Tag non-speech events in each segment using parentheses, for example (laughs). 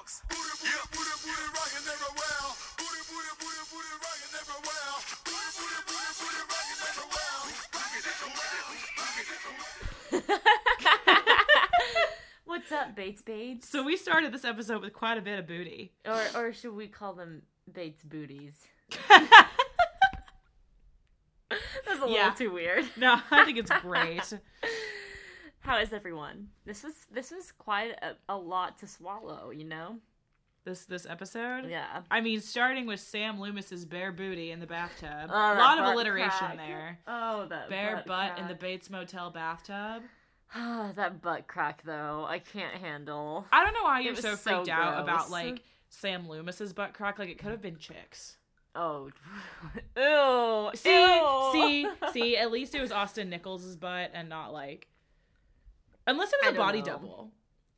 dogs. Booty, booty, booty, booty, rocking everywhere. Booty, booty, booty, booty, rocking everywhere. Booty, booty, booty, booty, rocking everywhere. Rocking everywhere. Rocking everywhere. What's up, Bates Babes? So we started this episode with quite a bit of booty. or or should we call them Bates booties? (laughs) That's a Yeah. little too weird. No, I think it's great. (laughs) How is everyone? This was this was quite a, a lot to swallow, you know? this this episode. Yeah. I mean, starting with Sam Loomis's bare booty in the bathtub. Oh, a lot of alliteration crack. there. Oh, that Bare butt, in the. Bates Motel bathtub. (sighs) that butt crack though, I can't handle. I don't know why you're so so freaked out about like Sam Loomis's butt crack. Like it could have been chicks. Oh, (laughs) ew, See, ew. see, (laughs) see. At least it was Austin Nichols' butt and not like, unless it was a body know. double.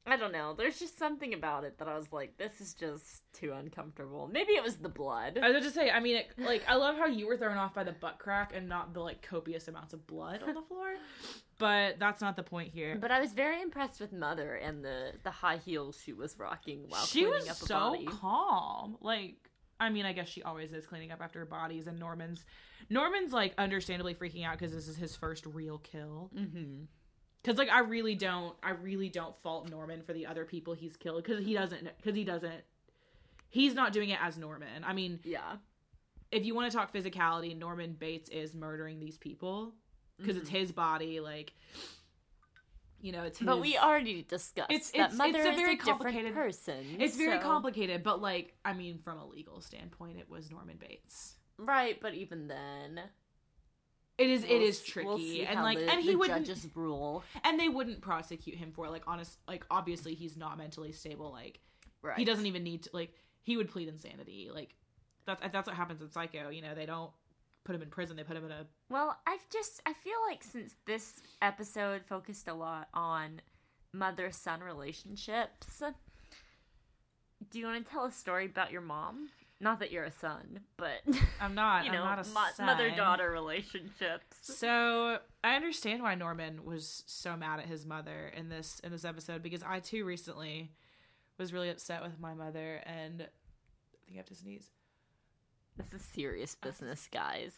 I don't know. There's just something about it that I was like, this is just too uncomfortable. Maybe it was the blood. I was just say, I mean, it, like I love how you were thrown off by the butt crack and not the like copious amounts of blood on the floor. (laughs) But that's not the point here. But I was very impressed with Mother and the the high heels she was rocking while she cleaning was up so body. calm. Like, I mean, I guess she always is cleaning up after bodies. And Norman's, Norman's like understandably freaking out because this is his first real kill. Mm-hmm. Because like I really don't, I really don't fault Norman for the other people he's killed because he doesn't, because he doesn't, he's not doing it as Norman. I mean, Yeah. if you want to talk physicality, Norman Bates is murdering these people because it's his body. Like, you know, it's his. Mm-hmm. But we already discussed It's- that it's- Mother it's a very a complicated- person. It's very complicated, but like, I mean, from a legal standpoint, it was Norman Bates. right? But even then, It is. it we'll is s- tricky, we'll and like, the, and he wouldn't, judges rule. and they wouldn't prosecute him for like honest, like obviously he's not mentally stable. Like Right. he doesn't even need to like he would plead insanity. Like that's that's what happens in Psycho. You know, they don't put him in prison; they put him in a Well, I've just I feel like since this episode focused a lot on mother son relationships, do you want to tell a story about your mom? Not that you're a son, but I'm not. (laughs) you know, I'm not a mo- mother-daughter relationships. So I understand why Norman was so mad at his mother in this in this episode because I too recently was really upset with my mother and I think I have to sneeze. This is serious business, guys.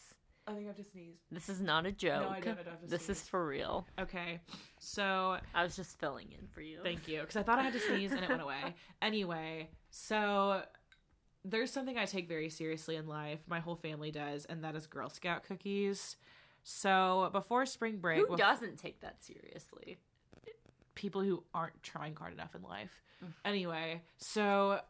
I think I have to sneeze. This is not a joke. I don't, I don't have to this is for real. Okay, so I was just filling in for you. thank you because I thought I had to sneeze and it went away. (laughs) Anyway, so there's something I take very seriously in life. My whole family does, and that is Girl Scout cookies. So before spring break, Who bef- doesn't take that seriously? people who aren't trying hard enough in life. Mm. Anyway, so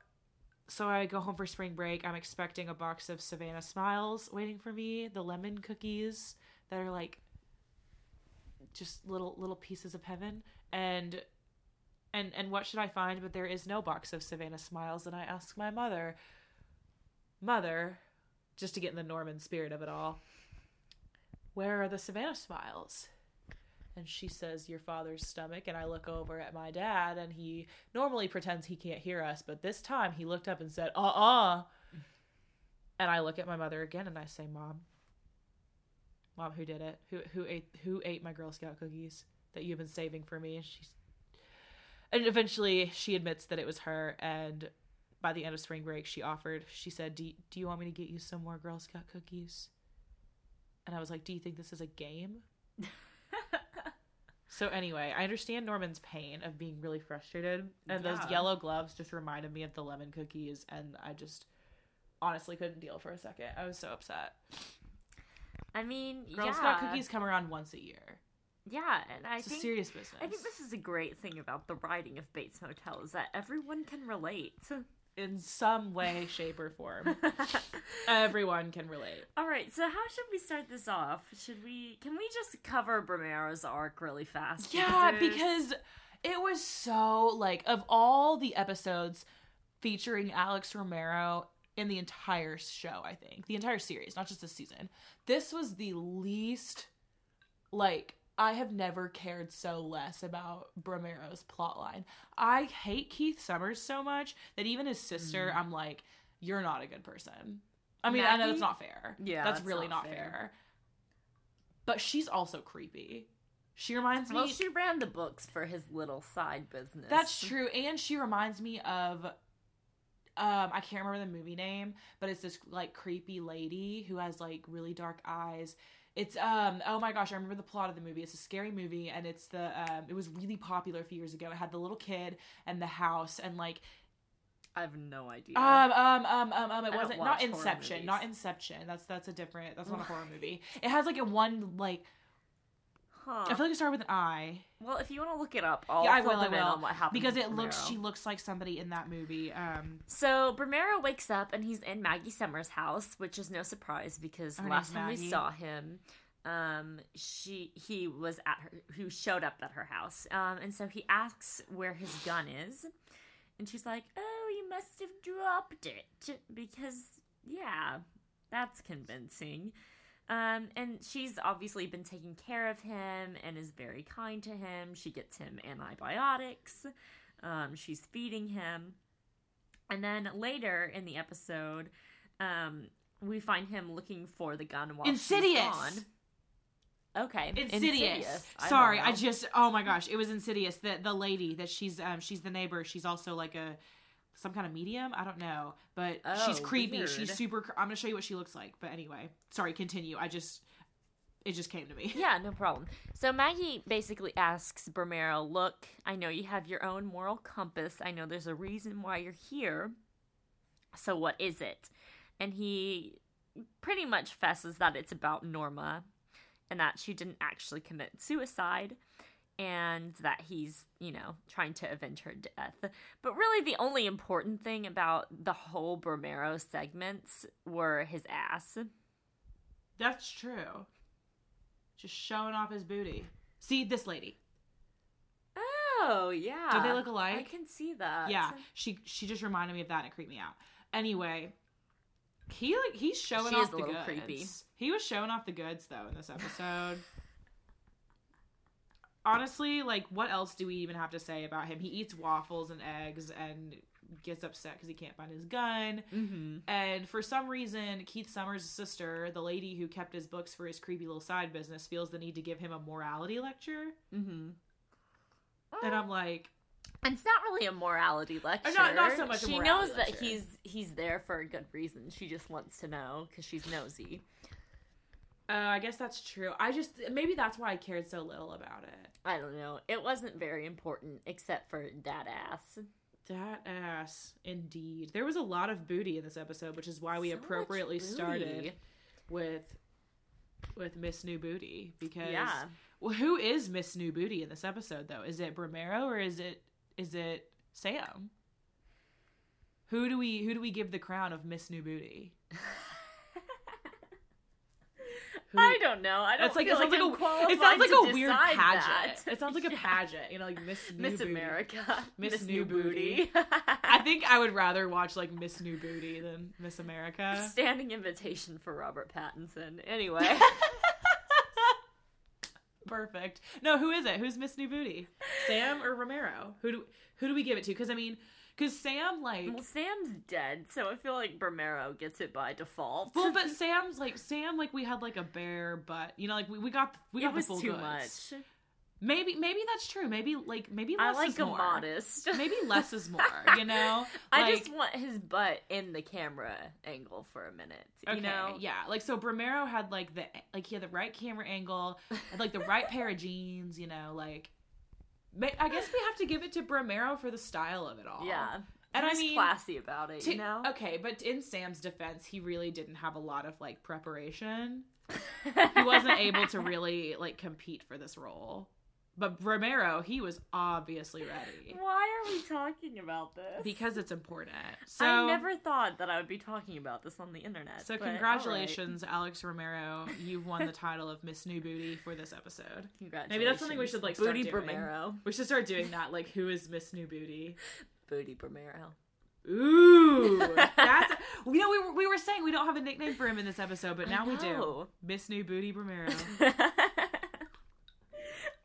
so I go home for spring break. I'm expecting a box of Savannah Smiles waiting for me, the lemon cookies that are like just little little pieces of heaven and and and what should I find but there is no box of Savannah Smiles and I ask my mother mother just to get in the Norman spirit of it all where are the Savannah Smiles? And she says your father's stomach. And i look over at my dad and he normally pretends he can't hear us but this time he looked up and said uh-uh. And i look at my mother again and i say mom mom who did it? Who who ate who ate my girl scout cookies that you've been saving for me? And she's and eventually she admits that it was her and by the end of spring break she offered she said do, do you want me to get you some more girl scout cookies and i was like do you think this is a game (laughs) so anyway, I understand Norman's pain of being really frustrated, and those yellow gloves just reminded me of the lemon cookies, and I just honestly couldn't deal for a second. I was so upset. I mean, Girl yeah, Scout cookies come around once a year. Yeah, and I It's a think serious business. I think this is a great thing about the writing of Bates Motel is that everyone can relate. (laughs) in some way, shape, or form. (laughs) Everyone can relate. All right, so how should we start this off? Should we? Can we just cover Bromero's arc really fast? Yeah, there's- because it was so like of all the episodes featuring Alex Romero in the entire show, I think. The entire series, not just this season. This was the least like I have never cared so less about Bromero's plotline. I hate Keith Summers so much that even his sister, I'm like, you're not a good person. I mean, I know Maggie? that's not fair. Yeah, that's that's really not not fair. fair. But she's also creepy. She reminds me well, she ran the books for his little side business. that's true, and she reminds me of um I can't remember the movie name, but it's this like creepy lady who has like really dark eyes. It's um oh my gosh, I remember the plot of the movie. It's a scary movie and it's the um it was really popular a few years ago. It had the little kid and the house and like I have no idea. um um um um um it wasn't not Inception, not Inception. That's that's a different that's not a horror (sighs) movie. It has like a one like huh. I feel like it started with an I. well, if you want to look it up, I'll yeah, I will. I will. on what happened because it looks. She looks like somebody in that movie. Um, So Bramero wakes up and he's in Maggie Summers' house, which is no surprise because last time we saw him, um, she he was at her who showed up at her house. Um, and so he asks where his gun is, and she's like, "Oh, you must have dropped it because yeah, that's convincing." Um, and she's obviously been taking care of him and is very kind to him. She gets him antibiotics. Um, she's feeding him. And then later in the episode, um, we find him looking for the gun while Insidious. she's gone. Okay, Insidious. I Sorry, I just. Oh my gosh, it was Insidious. The the lady that she's um she's the neighbor. She's also like a some kind of medium. I don't know, but she's Oh, creepy. weird. She's super. cr- I'm gonna show you what she looks like. But anyway, sorry. Continue. I just. It just came to me. Yeah, no problem. So Maggie basically asks Bramero, "Look, I know you have your own moral compass. I know there's a reason why you're here. So what is it?" And he pretty much fesses that it's about Norma and that she didn't actually commit suicide and that he's, you know, trying to avenge her death. But really the only important thing about the whole Bramero segments were his ass. That's true. Just showing off his booty. See this lady. Oh, yeah. Do they look alike? I can see that. yeah she she just reminded me of that and it creeped me out anyway he like he's showing She off the little goods creepy. he was showing off the goods though in this episode (sighs) (laughs) honestly like what else do we even have to say about him he eats waffles and eggs and gets upset because he can't find his gun Mm-hmm. and for some reason keith summers' sister the lady who kept his books for his creepy little side business feels the need to give him a morality lecture Mm-hmm. and i'm like And it's not really a morality lecture. not- not so much She morality knows that he's he's there for a good reason. She just wants to know because she's nosy. uh, i guess that's true i just maybe that's why i cared so little about it I don't know. It wasn't very important except for that ass. That ass, indeed. There was a lot of booty in this episode, which is why we So appropriately started with with Miss New Booty because Yeah. well, who is Miss New Booty in this episode though? Is it Bramero or is it is it Sam? Who do we who do we give the crown of Miss New Booty? (laughs) Who- I don't know. I don't It's like feel it sounds like, a (laughs) it sounds like a weird pageant. that. It sounds like a pageant, you know, like Miss New Miss Booty. America, (laughs) Miss New Booty. Booty. (laughs) I think I would rather watch like Miss New Booty than Miss America. standing invitation for Robert Pattinson. Anyway, Perfect. No, who is it? Who's Miss New Booty? Sam or Romero? Who do who do we give it to? Because I mean, because Sam like, well, Sam's dead, so I feel like Bramero gets it by default. well, but (laughs) Sam's like Sam like we had like a bare butt. You know, like we, we got we got it was the full too goods. much. Maybe maybe that's true. Maybe like maybe I less like is a more. modest. (laughs) Maybe less is more. You (laughs) know, I just want his butt in the camera angle for a minute. Okay, You know? yeah, like so Bramero had like the like he had the right camera angle, had like the right pair of jeans, you know, like I guess we have to give it to Bramero for the style of it all. Yeah. And I He's mean, classy about it, To- you know? Okay, but in Sam's defense, he really didn't have a lot of like preparation. (laughs) He wasn't able to really like compete for this role. But Romero, he was obviously ready Why are we talking about this? because it's important. So I never thought that I would be talking about this on the internet. So but congratulations, Alex Romero. You've won the title of Miss New Booty for this episode. Congratulations. Maybe that's something we should, like, start Booty doing. Bramero. We should start doing that. Like, who is Miss New Booty? Booty Romero. Ooh, (laughs) that's you know we were we were saying we don't have a nickname for him in this episode, but now we do. Miss New Booty Romero. (laughs)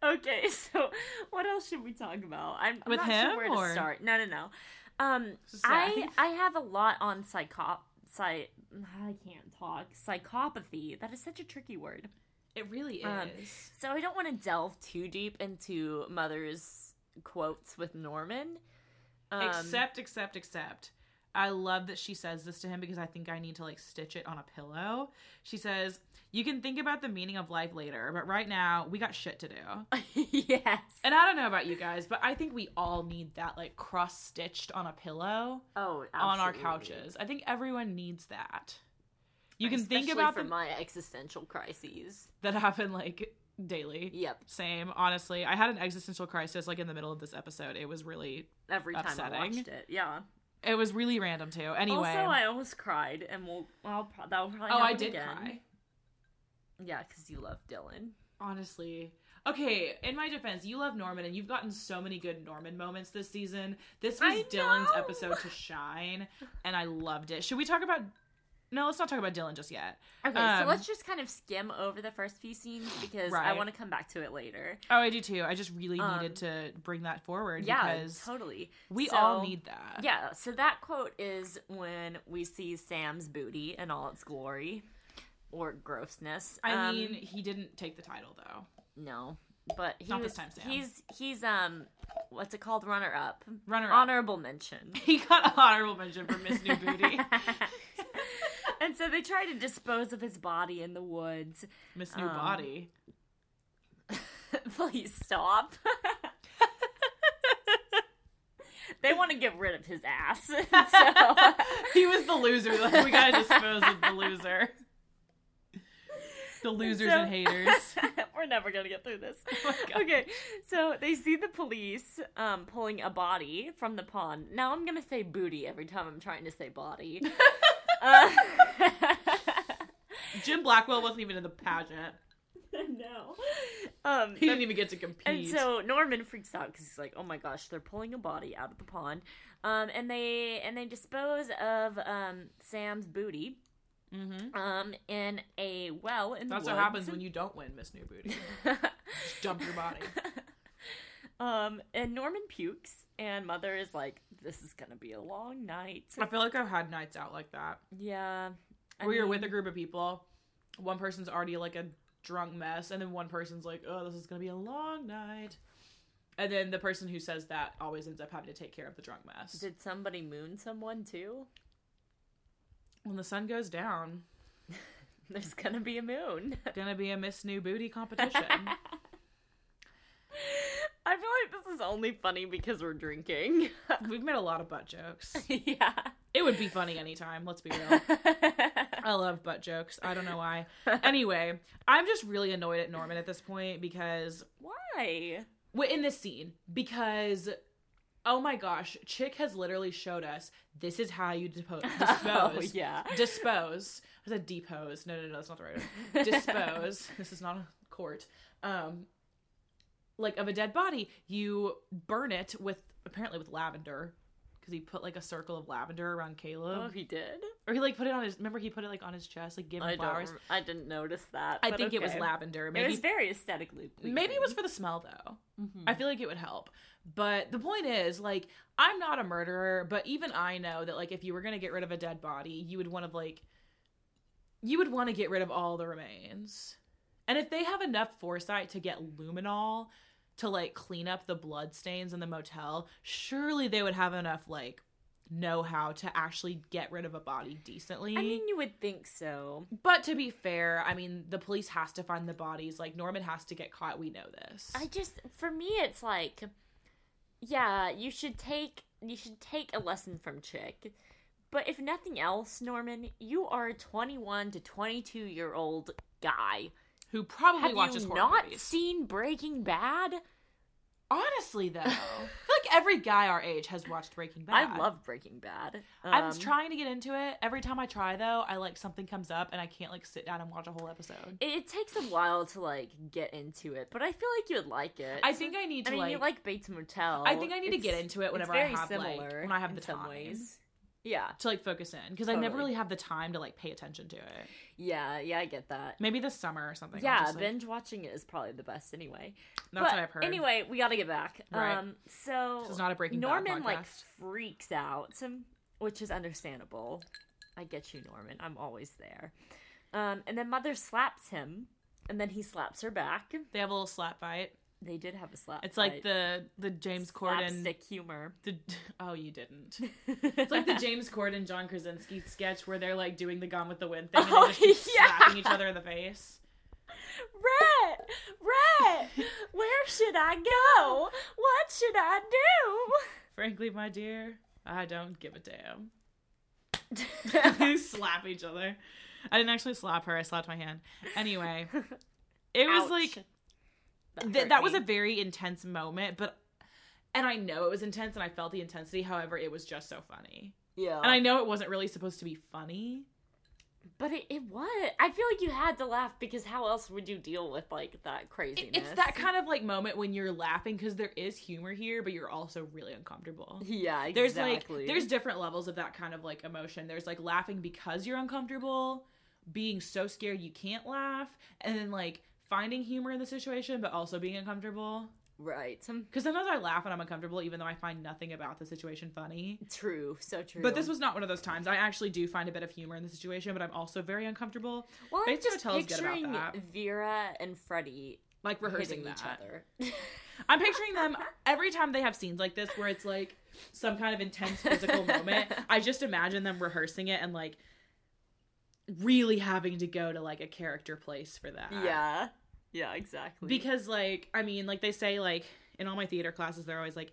okay, (laughs) so what else should we talk about? I'm, I'm With not him, sure where or- to start. No, no, no. Um, I I have a lot on psychop psy. (sighs) I can't talk psychopathy. That is such a tricky word. It really is. Um, So I don't want to delve too deep into Mother's quotes with Norman. Um, except, except, except. I love that she says this to him because I think I need to like stitch it on a pillow. She says, "You can think about the meaning of life later, but right now we got shit to do." (laughs) yes. And I don't know about you guys, but I think we all need that like cross stitched on a pillow oh, on our couches. I think everyone needs that. You can think about for the, my existential crises. that happen like daily. Yep. Same, honestly. I had an existential crisis like in the middle of this episode. It was really Every time I watched it. Yeah. It was really random too. Anyway. Also, I almost cried, and we'll. I'll. That will probably. oh, I did again. cry. Yeah, because you love Dylan. Honestly. Okay, in my defense, you love Norman and you've gotten so many good Norman moments this season. This was Dylan's episode to shine, and I loved it. Should we talk about No, let's not talk about Dylan just yet. Okay, Um, so let's just kind of skim over the first few scenes because I want to come back to it later. Oh, I do too. I just really Um, needed to bring that forward Yeah, because totally. we So- all need that. Yeah, so that quote is when we see Sam's booty in all its glory or grossness. I Um, mean, he didn't take the title though. no, but he Not was, this time, Sam. he's he's um what's it called runner up Runner up. honorable mention. (laughs) He got honorable mention for Miss New Booty. (laughs) and so they try to dispose of his body in the woods. Miss New Um, Body. (laughs) Please stop. (laughs) they want to get rid of his ass. (laughs) so he was the loser. Like, we gotta dispose of the loser. The losers So- and haters. We're never gonna get through this. God. okay, so they see the police um, pulling a body from the pond. Now I'm gonna say booty every time I'm trying to say body. Uh, (laughs) Jim Blackwell wasn't even in the pageant. (laughs) no. Um, He didn't even get to compete. and so Norman freaks out because he's like, "Oh my gosh, they're pulling a body out of the pond," um, and they and they dispose of um, Sam's booty hmm um, in a well in That's the what happens when you don't win Miss New Booty. (laughs) Just dump your body. um, and Norman pukes, and Mother is like, "This is gonna be a long night." I feel like I've had nights out like that. Yeah, I where you're with a group of people, one person's already like a drunk mess, and then one person's like, "Oh, this is gonna be a long night," and then the person who says that always ends up having to take care of the drunk mess. Did somebody moon someone too? When the sun goes down, (laughs) There's gonna be a moon. gonna be a Miss New Booty competition. (laughs) I feel like this is only funny because we're drinking. (laughs) We've made a lot of butt jokes. yeah. It would be funny anytime. Let's be real. (laughs) I love butt jokes. I don't know why. Anyway, I'm just really annoyed at Norman at this point because Why? Wait, in this scene because oh my gosh, Chick has literally showed us this is how you depo- (laughs) Oh dispose. yeah. Dispose. I said depose. No, no, no, that's not the right word. Dispose. this is not a court. Um, like of a dead body, you burn it with apparently with lavender because he put like a circle of lavender around Caleb, Oh, he did. or he like put it on his. Remember, he put it like on his chest, like him I flowers. don't. I didn't notice that. I think it was okay. lavender. It was very aesthetically. Pleasing. maybe it was for the smell though. Mhm. I feel like it would help. But the point is, like, I'm not a murderer, but even I know that, like, if you were gonna get rid of a dead body, you would want to, like, you would want to get rid of all the remains. And if they have enough foresight to get luminol to, like, clean up the blood stains in the motel, surely they would have enough, like, know how to actually get rid of a body decently. I mean, you would think so. but to be fair, I mean, the police has to find the bodies. Like, Norman has to get caught. We know this. I just, for me, it's like, yeah, you should take you should take a lesson from Chick. But if nothing else, Norman, you are a 21 to 22 year old guy. Who probably Have watches you horror not movies. seen Breaking Bad? Honestly, though, I feel like every guy our age has watched Breaking Bad. I love Breaking Bad. I'm Um, trying to get into it. Every time I try, though, I like something comes up and I can't like sit down and watch a whole episode. It, it takes a while to like get into it, but I feel like you would like it. I think I need to. I mean, like. you like Bates Motel. I think I need to get into it it's whenever I have similar like when I have the time ways. Yeah, to like focus in because I never really have the time to like pay attention to it. yeah, yeah. I get that. Maybe this summer or something. Yeah, just, like- binge watching it is probably the best anyway. that's but what I've heard. Anyway, we got to get back. Right. Um, so is not a Breaking Norman like freaks out, um, which is understandable. I get you, Norman. I'm always there. Um, and then Mother slaps him, and then he slaps her back. they have a little slap fight. They did have a slap. It's like the the James Corden. slapstick humor. The, (laughs) oh, you didn't. (laughs) It's like the James Corden John Krasinski sketch where they're like doing the Gone with the Wind thing and Oh, they just (laughs) yeah. slapping each other in the face. Rhett, Rhett, where should I go? What should I do? Frankly, my dear, I don't give a damn. they slap each other. I didn't actually slap her. I slapped my hand. Anyway, it was like That, th- that was a very intense moment, but and I know it was intense and I felt the intensity. However, it was just so funny. yeah. And I know it wasn't really supposed to be funny. but it, it was. I feel like you had to laugh because how else would you deal with like that It- craziness? It's that kind of like moment when you're laughing because there is humor here, but you're also really uncomfortable. Yeah, exactly. There's like there's different levels of that kind of like emotion. There's like laughing because you're uncomfortable, being so scared you can't laugh, and then like finding humor in the situation but also being uncomfortable. right. Some Because sometimes I laugh when I'm uncomfortable, even though I find nothing about the situation funny. true, so true. But this was not one of those times. I actually do find a bit of humor in the situation, but I'm also very uncomfortable. well, I'm just Motel is good about picturing that. Vera and Freddie Like rehearsing each other. (laughs) I'm picturing them every time they have scenes like this where it's like some kind of intense physical moment. (laughs) I just imagine them rehearsing it and like really having to go to like a character place for that. yeah, yeah, exactly. Because like I mean, like they say like in all my theater classes, they're always like.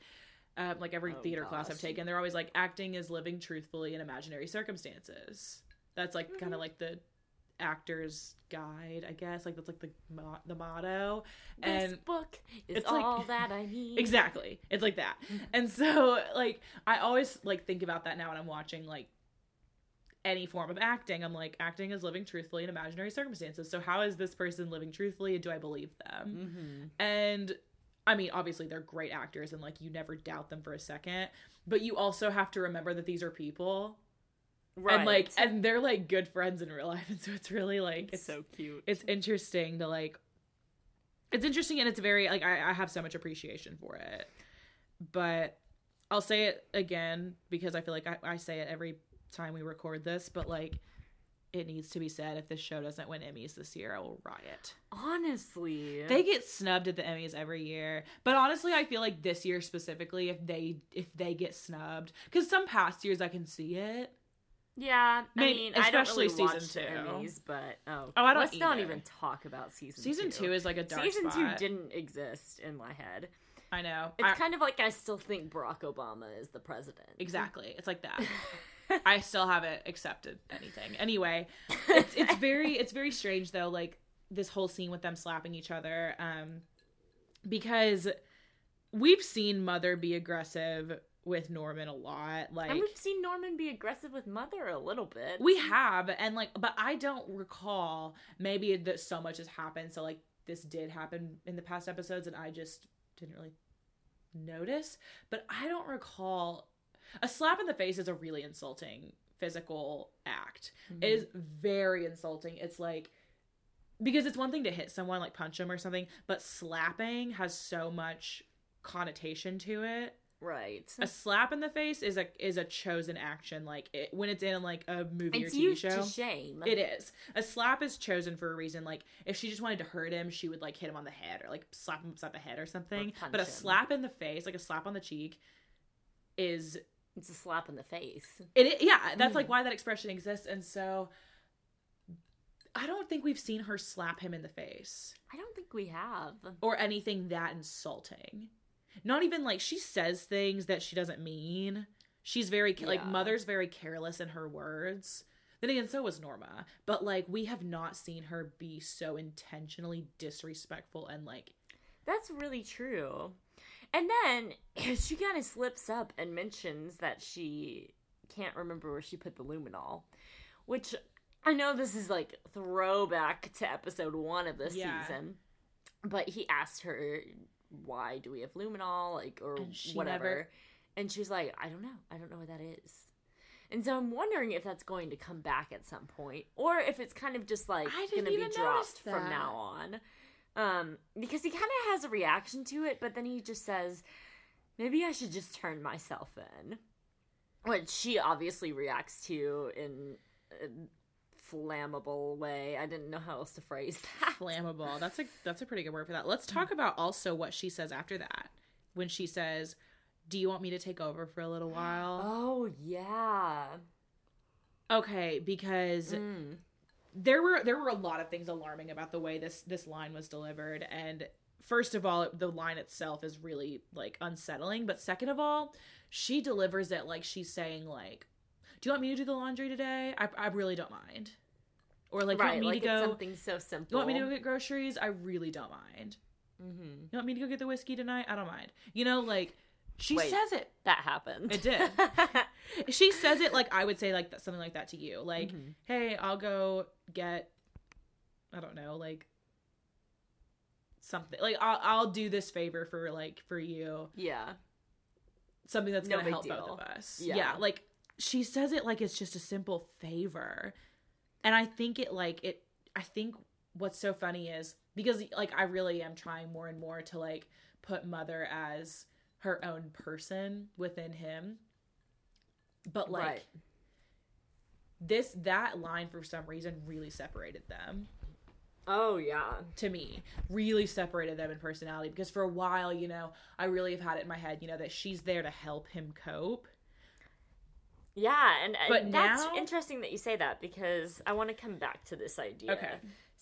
Uh, like every Oh, theater class I've taken, they're always like acting is living truthfully in imaginary circumstances. That's like kind Mm-hmm. of like the actor's guide, I guess. Like that's like the mo- the motto. this and book is it's like- all that I need. Exactly. It's like that. And so like I always like think about that now when I'm watching like any form of acting. I'm like acting is living truthfully in imaginary circumstances. So how is this person living truthfully and do I believe them? Mm-hmm. And I mean, obviously they're great actors and like you never doubt them for a second, but you also have to remember that these are people Right. and like and they're like good friends in real life (laughs) and so it's really like it's so cute. it's interesting to like it's interesting and it's very like I, I have so much appreciation for it but i'll say it again because i feel like I, I say it every time we record this but like it needs to be said if this show doesn't win emmys this year i will riot honestly. they get snubbed at the emmys every year but honestly i feel like this year specifically if they if they get snubbed because some past years i can see it Yeah, I Maybe- mean, I don't especially really season two. Emmys, but oh, Oh, I don't let's not even talk about season. season two is like a dark season two didn't exist in my head. i know It's I- kind of like I still think Barack Obama is the president. Exactly. It's like that. (laughs) (laughs) I still haven't accepted anything. Anyway, it's it's (laughs) very it's very strange though, like this whole scene with them slapping each other. Um because we've seen Mother be aggressive with Norman a lot. Like and we've seen Norman be aggressive with Mother a little bit. we have, and like but I don't recall maybe that so much has happened. So like this did happen in the past episodes and I just didn't really notice. But I don't recall a slap in the face is a really insulting physical act. Mm-hmm. It is very insulting. It's like because it's one thing to hit someone like punch them or something, but slapping has so much connotation to it. right. A slap in the face is a is a chosen action. Like it, when it's in like a movie It's or TV show, shame. it is. A slap is chosen for a reason. Like if she just wanted to hurt him, she would like hit him on the head or like slap him upside the head or something. punch but a him. slap in the face, like a slap on the cheek, is It's a slap in the face. it. Yeah, that's like why that expression exists. And so, I don't think we've seen her slap him in the face I don't think we have. or anything that insulting. Not even like she says things that she doesn't mean. She's very ca- like mother's very careless in her words. Then again, so was Norma. But like we have not seen her be so intentionally disrespectful and like That's really true. And then (clears throat) she kind of slips up and mentions that she can't remember where she put the luminol, which I know this is like throwback to episode one of this Yeah. season. But he asked her, "Why do we have luminol?" Like or And whatever, never- and she's like, "I don't know. I don't know what that is." And so I'm wondering if that's going to come back at some point, or if it's kind of just like going to be dropped from now on. Um, because he kind of has a reaction to it, but then he just says, "Maybe I should just turn myself in," which she obviously reacts to in a flammable way. I didn't know how else to phrase (laughs) that. flammable. That's a that's a pretty good word for that. Let's talk about also what she says after that. When she says, "Do you want me to take over for a little while?" (gasps) Oh yeah. Okay, because Mm. There were there were a lot of things alarming about the way this this line was delivered. And first of all the line itself is really like unsettling. But second of all she delivers it like she's saying like do you want me to do the laundry today? I, I really don't mind. Or like right, you want me like to go something so simple. you want me to go get groceries? I really don't mind. Mm-hmm. you want me to go get the whiskey tonight? I don't mind. You know like she Wait. says it That happened. It did. (laughs) she says it like I would say like that, something like that to you. Like, Mhm. hey, I'll go get I don't know, like something. Like I'll I'll do this favor for like for you. yeah. Something that's No gonna help both of us. Yeah. yeah, like she says it like it's just a simple favor. And I think it like it I think what's so funny is because like I really am trying more and more to like put mother as her own person within him. But like Right. this that line for some reason really separated them Oh yeah. to me really separated them in personality because for a while you know i really have had it in my head you know that she's there to help him cope Yeah, and uh, But that's now- interesting that you say that because I want to come back to this idea. Okay.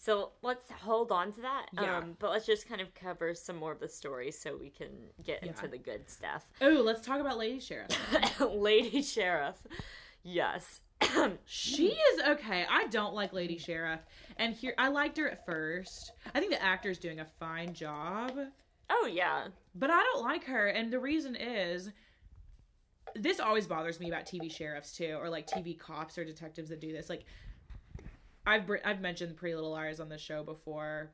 So let's hold on to that. Yeah. Um, but let's just kind of cover some more of the story so we can get Yeah. into the good stuff. oh let's talk about lady sheriff (laughs) Lady Sheriff. Yes. (clears throat) she is okay i don't like lady sheriff and here i liked her at first i think the actor's doing a fine job oh yeah. but I don't like her, and the reason is this always bothers me about TV sheriffs too, or like TV cops or detectives that do this. Like, I've I've mentioned Pretty Little Liars on the show before.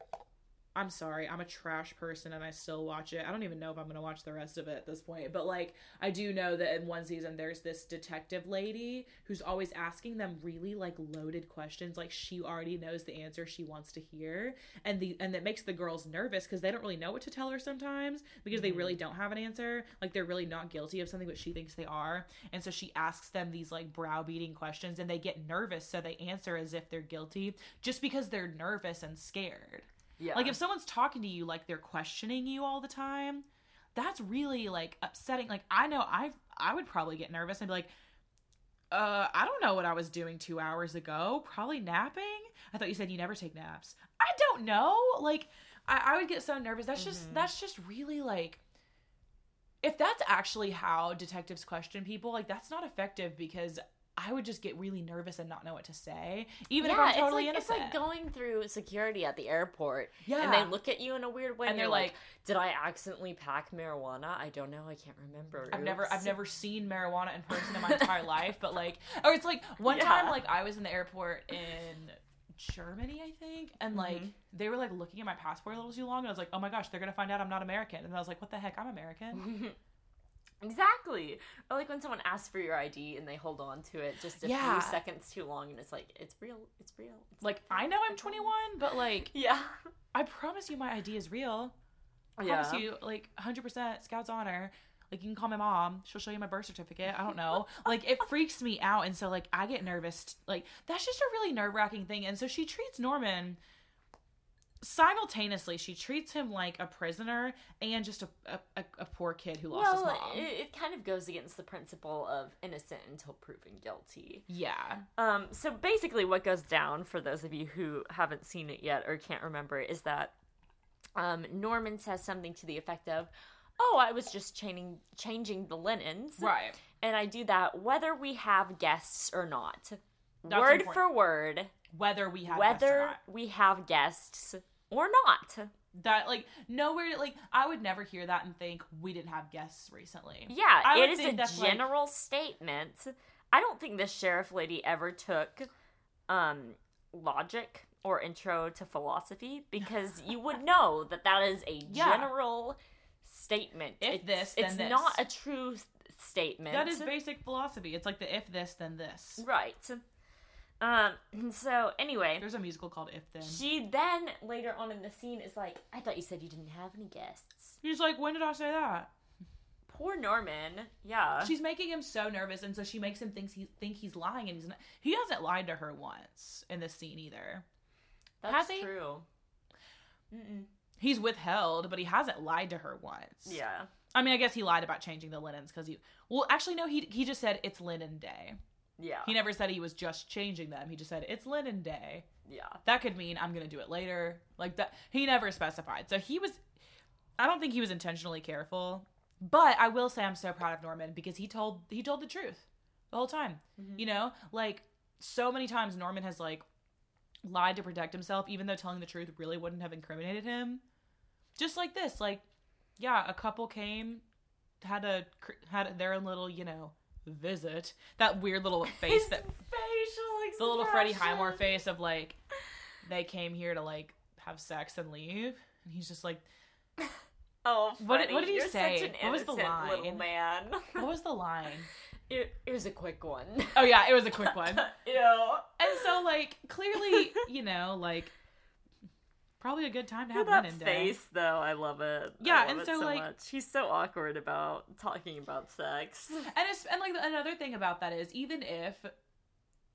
I'm sorry, I'm a trash person and I still watch it. I don't even know if I'm gonna watch the rest of it at this point, but like I do know that in one season there's this detective lady who's always asking them really like loaded questions, like she already knows the answer she wants to hear, and the and that makes the girls nervous because they don't really know what to tell her sometimes because they really mm-hmm. don't have an answer, like they're really not guilty of something but she thinks they are, and so she asks them these like browbeating questions and they get nervous, so they answer as if they're guilty just because they're nervous and scared. Yeah. Like if someone's talking to you like they're questioning you all the time, that's really like upsetting. Like I know I I would probably get nervous and be like, uh, I don't know what I was doing two hours ago. Probably napping. I thought you said you never take naps. I don't know. Like I, I would get so nervous. That's just that's just really like if that's actually how detectives question people, like that's not effective because I would just get really nervous and not know what to say, even if I'm totally it's like, innocent. It's like going through security at the airport. Yeah. And they look at you in a weird way. And And, they're like, like- did I accidentally pack marijuana? I don't know. I can't remember. I've never I've never seen marijuana in person in my entire (laughs) life, but like or it's like one Yeah. time like I was in the airport in Germany, I think, and like mm-hmm. they were like looking at my passport a little too long and I was like, "Oh my gosh, they're going to find out I'm not American." And I was like, "What the heck? I'm American." (laughs) Exactly. Or like when someone asks for your ID and they hold on to it just a Yeah. few seconds too long and it's like, it's real. It's real. It's like I know I'm 21, but like (laughs) Yeah. I promise you my ID is real. I Yeah. promise you like 100% Scout's honor. Like you can call my mom. She'll show you my birth certificate. I don't know. (laughs) like it freaks me out, and so like I get nervous. Like that's just a really nerve wracking thing. And so she treats Norman simultaneously. She treats him like a prisoner and just a a, a, poor kid who lost his mom. it, it kind of goes against the principle of innocent until proven guilty. yeah, Um, so basically, what goes down for those of you who haven't seen it yet or can't remember is that um, Norman says something to the effect of, "Oh, I was just changing changing the linens, right. and I do that whether we have guests or not, That's word important. for word, Whether we have guests or whether not. we have guests or not." that like nowhere like I would never hear that and think we didn't have guests recently. Yeah, I it is a that's, like- general statement. I don't think this sheriff lady ever took um logic or intro to philosophy because you would (laughs) know that that is a Yeah. general statement. If it's, this, then it's this. not a true statement. That is basic philosophy. It's like the if this then this. right. Um. So anyway, There's a musical called If Then. she then later on in the scene is like, "I thought you said you didn't have any guests." He's like, when did I say that? poor Norman. Yeah. She's making him so nervous, and so she makes him think he think he's lying, and he's not. He hasn't lied to her once in this scene either. That's has he? true. Mm-mm. He's withheld, but he hasn't lied to her once. Yeah. I mean, I guess he lied about changing the linens because he. Well, actually, no. He he just said it's linen day. Yeah. He never said he was just changing them. He just said it's linen day. yeah. That could mean I'm gonna do it later. Like that. He never specified. So he was. I don't think he was intentionally careful, but I will say I'm so proud of Norman because he told he told the truth the whole time. Mm-hmm. You know, like so many times Norman has like lied to protect himself, even though telling the truth really wouldn't have incriminated him. Just like this, like yeah, a couple came, had a had their own little you know visit. That weird little (laughs) face that facial the little Freddie. Highmore face of like they came here to like have sex and leave, and he's just like, (laughs) Oh, What did- what did he say? What was the line? man. what was the line? (laughs) It, it was a quick one. Oh yeah, it was a quick one. Ew. And so like clearly, you know, like probably a good time to have that day. face, though, I love it. Yeah, love and it so, like- much. he's so awkward about talking about sex. (sighs) And it's and like another thing about that is even if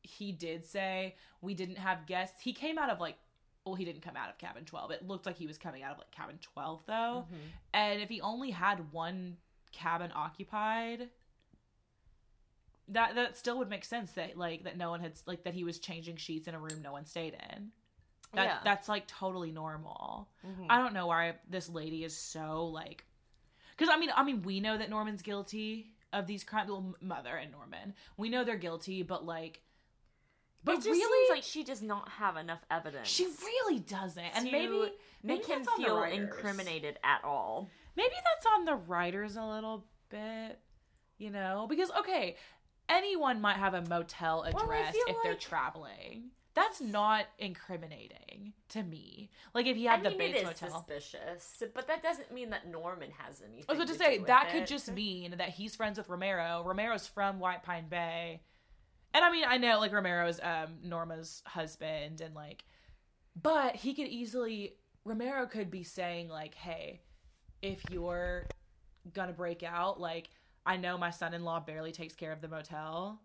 he did say we didn't have guests, he came out of like well, he didn't come out of cabin 12. It looked like he was coming out of like cabin 12 though. Mm-hmm. And if he only had one cabin occupied, that that still would make sense that like that no one had like that he was changing sheets in a room no one stayed in. That Yeah. that's like totally normal. Mhm. I don't know why this lady is so like cuz I mean I mean we know that Norman's guilty of these crimes well, mother and Norman. We know they're guilty but like but it just really seems like she does not have enough evidence. she really doesn't. And maybe maybe make him that's on the feel incriminated at all. maybe that's on the writers a little bit, you know, because okay, anyone might have a motel address feel if they're traveling. That's not incriminating to me. Like if he had I the mean, Bates it is Motel. suspicious, but that doesn't mean that Norman has anything. I was about to to say that it. could just mean that he's friends with Romero. Romero's from White Pine Bay, and I mean I know like Romero's um Norma's husband, and like, but he could easily Romero could be saying like, hey, if you're gonna break out, like I know my son-in-law barely takes care of the motel.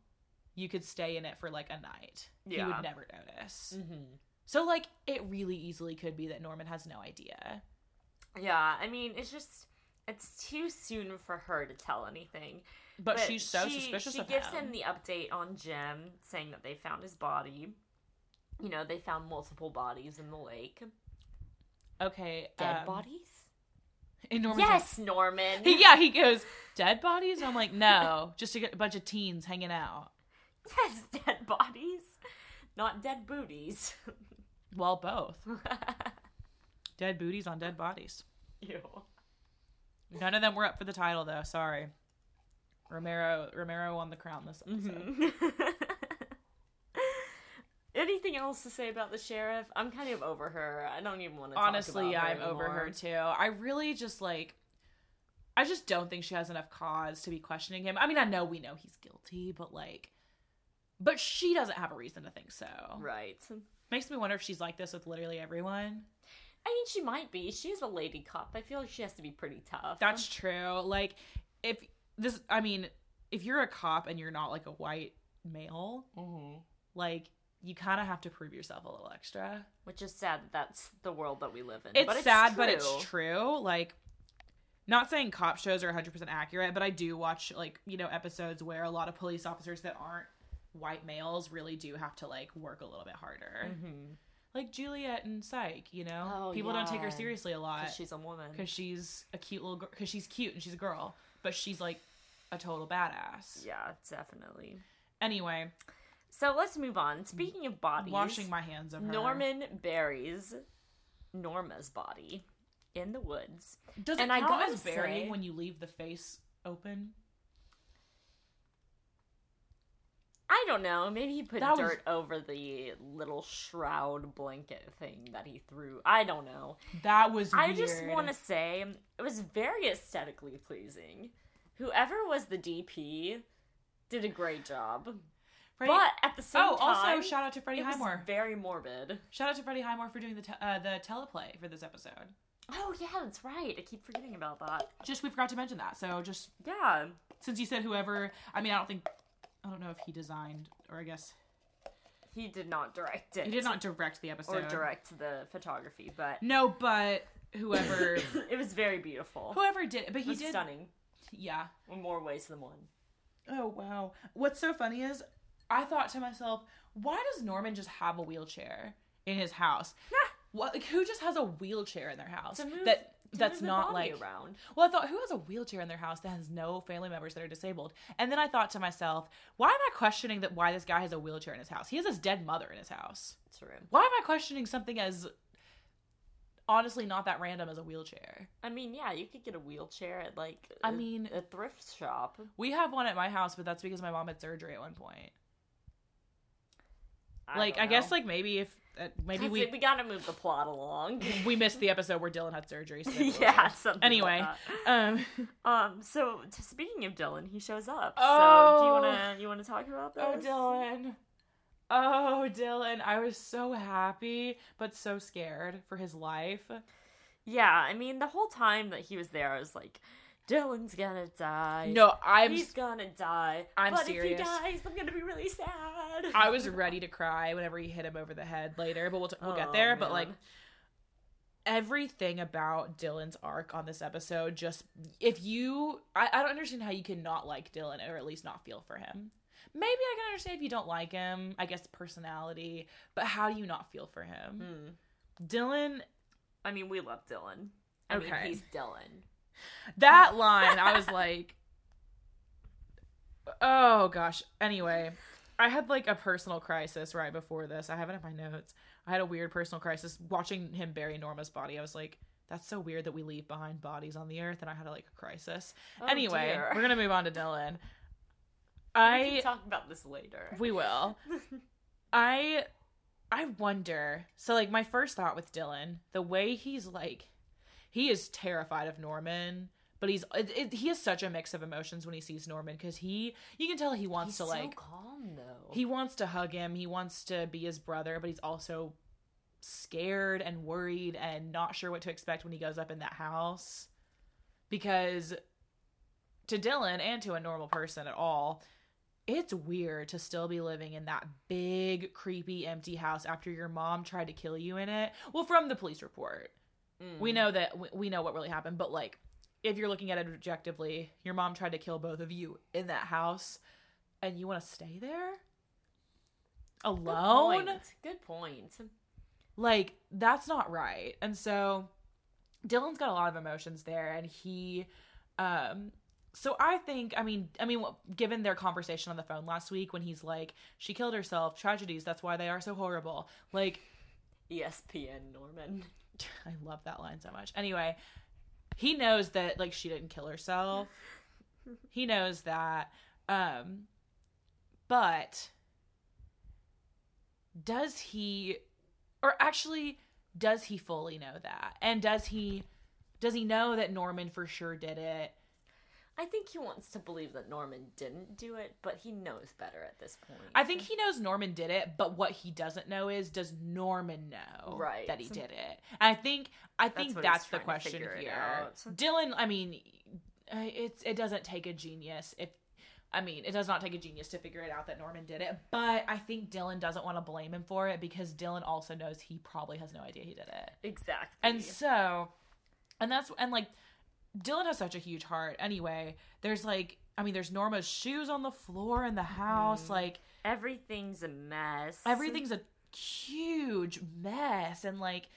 You could stay in it for like a night. He Yeah. would never notice. Mhm. So like it really easily could be that Norman has no idea. Yeah, I mean, it's just it's too soon for her to tell anything. But, she's so she- suspicious She of gives him. him the update on Jim, saying that they found his body. You know, they found multiple bodies in the lake. okay, Dead um, bodies? (laughs) in Norman's Yes, Norman. He, (laughs) yeah, he goes, dead bodies? And I'm like, no, just a bunch of teens hanging out. (laughs) Yes, dead bodies. Not dead booties. Well, both. (laughs) Dead booties on dead bodies. Ew. None of them were up for the title, though. Sorry. Romero Romero won the crown this episode. Mhm. (laughs) Anything else to say about the sheriff? I'm kind of over her. I don't even want to. Honestly, talk about I'm her over her too. I really just like. I just don't think she has enough cause to be questioning him. I mean, I know we know he's guilty, but like. But she doesn't have a reason to think so. Right. Makes me wonder if she's like this with literally everyone. I mean, she might be. She's a lady cop. I feel like she has to be pretty tough. That's true. Like, if this, I mean, if you're a cop and you're not like a white male, hmm like, you kind of have to prove yourself a little extra. Which is sad that that's the world that we live in. It's, but it's sad, true. but it's true. Like, not saying cop shows are 100% accurate, but I do watch, like, you know, episodes where a lot of police officers that aren't white males really do have to, like, work a little bit harder. Mhm. Like Juliet and Psych, you know? Oh, People don't take her seriously a lot. Cause she's a woman. because she's a cute little girl. Because she's cute and she's a girl, but she's like a total badass. Yeah, definitely. Anyway, So let's move on. Speaking of bodies, washing my hands of her. Norman buries Norma's body in the woods. does it and I count gotta as burying say- when you leave the face open? I don't know. Maybe he put That was- dirt over the little shroud blanket thing that he threw. I don't know. That was. I weird. just want to say it was very aesthetically pleasing. Whoever was the DP did a great job. But at the same oh, time, also shout out to Freddie it was Highmore. very morbid. Shout out to Freddie Highmore for doing the te- uh, the teleplay for this episode. Oh yeah, that's right. I keep forgetting about that. Just we forgot to mention that. So just Yeah. since you said whoever, I mean, I don't think, I don't know if he designed or I guess He did not direct it. he did not direct the episode or direct the photography, but No, but whoever, (coughs) it was very beautiful. whoever did, but It he was did. stunning Yeah. in more ways than one. Oh wow. What's so funny is I thought to myself, why does Norman just have a wheelchair in his house? What like who just has a wheelchair in their house? That that's not like around. Well, I thought who has a wheelchair in their house that has no family members that are disabled? And then I thought to myself, why am I questioning that why this guy has a wheelchair in his house? He has his dead mother in his house. True. Why am I questioning something as honestly not that random as a wheelchair? I mean, yeah, you could get a wheelchair at like I mean- a thrift shop. We have one at my house, but that's because my mom had surgery at one point. like I guess like maybe if uh, maybe we we gotta move the plot along. (laughs) we missed the episode where Dylan had surgery. So (laughs) yeah, something. Anyway, like um, (laughs) um. So t- speaking of Dylan, he shows up. Oh. So do you wanna you wanna talk about this? oh Dylan, oh Dylan, I was so happy but so scared for his life. Yeah, I mean, the whole time that he was there, I was like, Dylan's gonna die. No, I'm he's gonna die. I'm but serious. if he dies, I'm gonna be really sad. I was (laughs) ready to cry whenever he hit him over the head later, but we'll t- we'll Oh, get there. But like everything about Dylan's arc on this episode, just if you, I, I don't understand how you can not like Dylan or at least not feel for him. Maybe I can understand if you don't like him. I guess personality, but how do you not feel for him? Hmm. Dylan, I mean, we love Dylan. I Okay. mean, he's Dylan. That line, I was like, oh gosh. Anyway, I had like a personal crisis right before this. I have it in my notes. I had a weird personal crisis watching him bury Norma's body. I was like, that's so weird that we leave behind bodies on the earth, and I had like a crisis. Oh, anyway, dear. we're gonna move on to Dylan. We I can talk about this later. we will. (laughs) I I wonder. So like my first thought with Dylan, the way he's like he is terrified of Norman, but he's it, it, he has such a mix of emotions when he sees Norman cuz he you can tell he wants he's to so like calm though. he wants to hug him, he wants to be his brother, but he's also scared and worried and not sure what to expect when he goes up in that house because to Dylan and to a normal person at all, it's weird to still be living in that big, creepy, empty house after your mom tried to kill you in it. Well, from the police report, Mm. we know that we- we know what really happened, but like if you're looking at it objectively, your mom tried to kill both of you in that house, and you want to stay there Good alone. point. Good point. Like that's not right. And so Dylan's got a lot of emotions there and he um so I think I mean I mean given their conversation on the phone last week when he's like she killed herself tragedies that's why they are so horrible. Like ESPN Norman. (laughs) I love that line so much. Anyway, he knows that like she didn't kill herself. he knows that um but does he or actually does he fully know that? And does he does he know that Norman for sure did it? I think he wants to believe that Norman didn't do it, but he knows better at this point. I think he knows Norman did it, but what he doesn't know is does Norman know Right. that he did it? And I think I think what that's, the question here. Dylan, I mean, uh, it's it doesn't take a genius if I mean, it does not take a genius to figure it out that Norman did it, but I think Dylan doesn't want to blame him for it because Dylan also knows he probably has no idea he did it. exactly. And so, and that's, and like, Dylan has such a huge heart. Anyway, there's like, I mean, there's Norma's shoes on the floor in the house. Mm-hmm. Like, everything's a mess. everything's a huge mess. And like,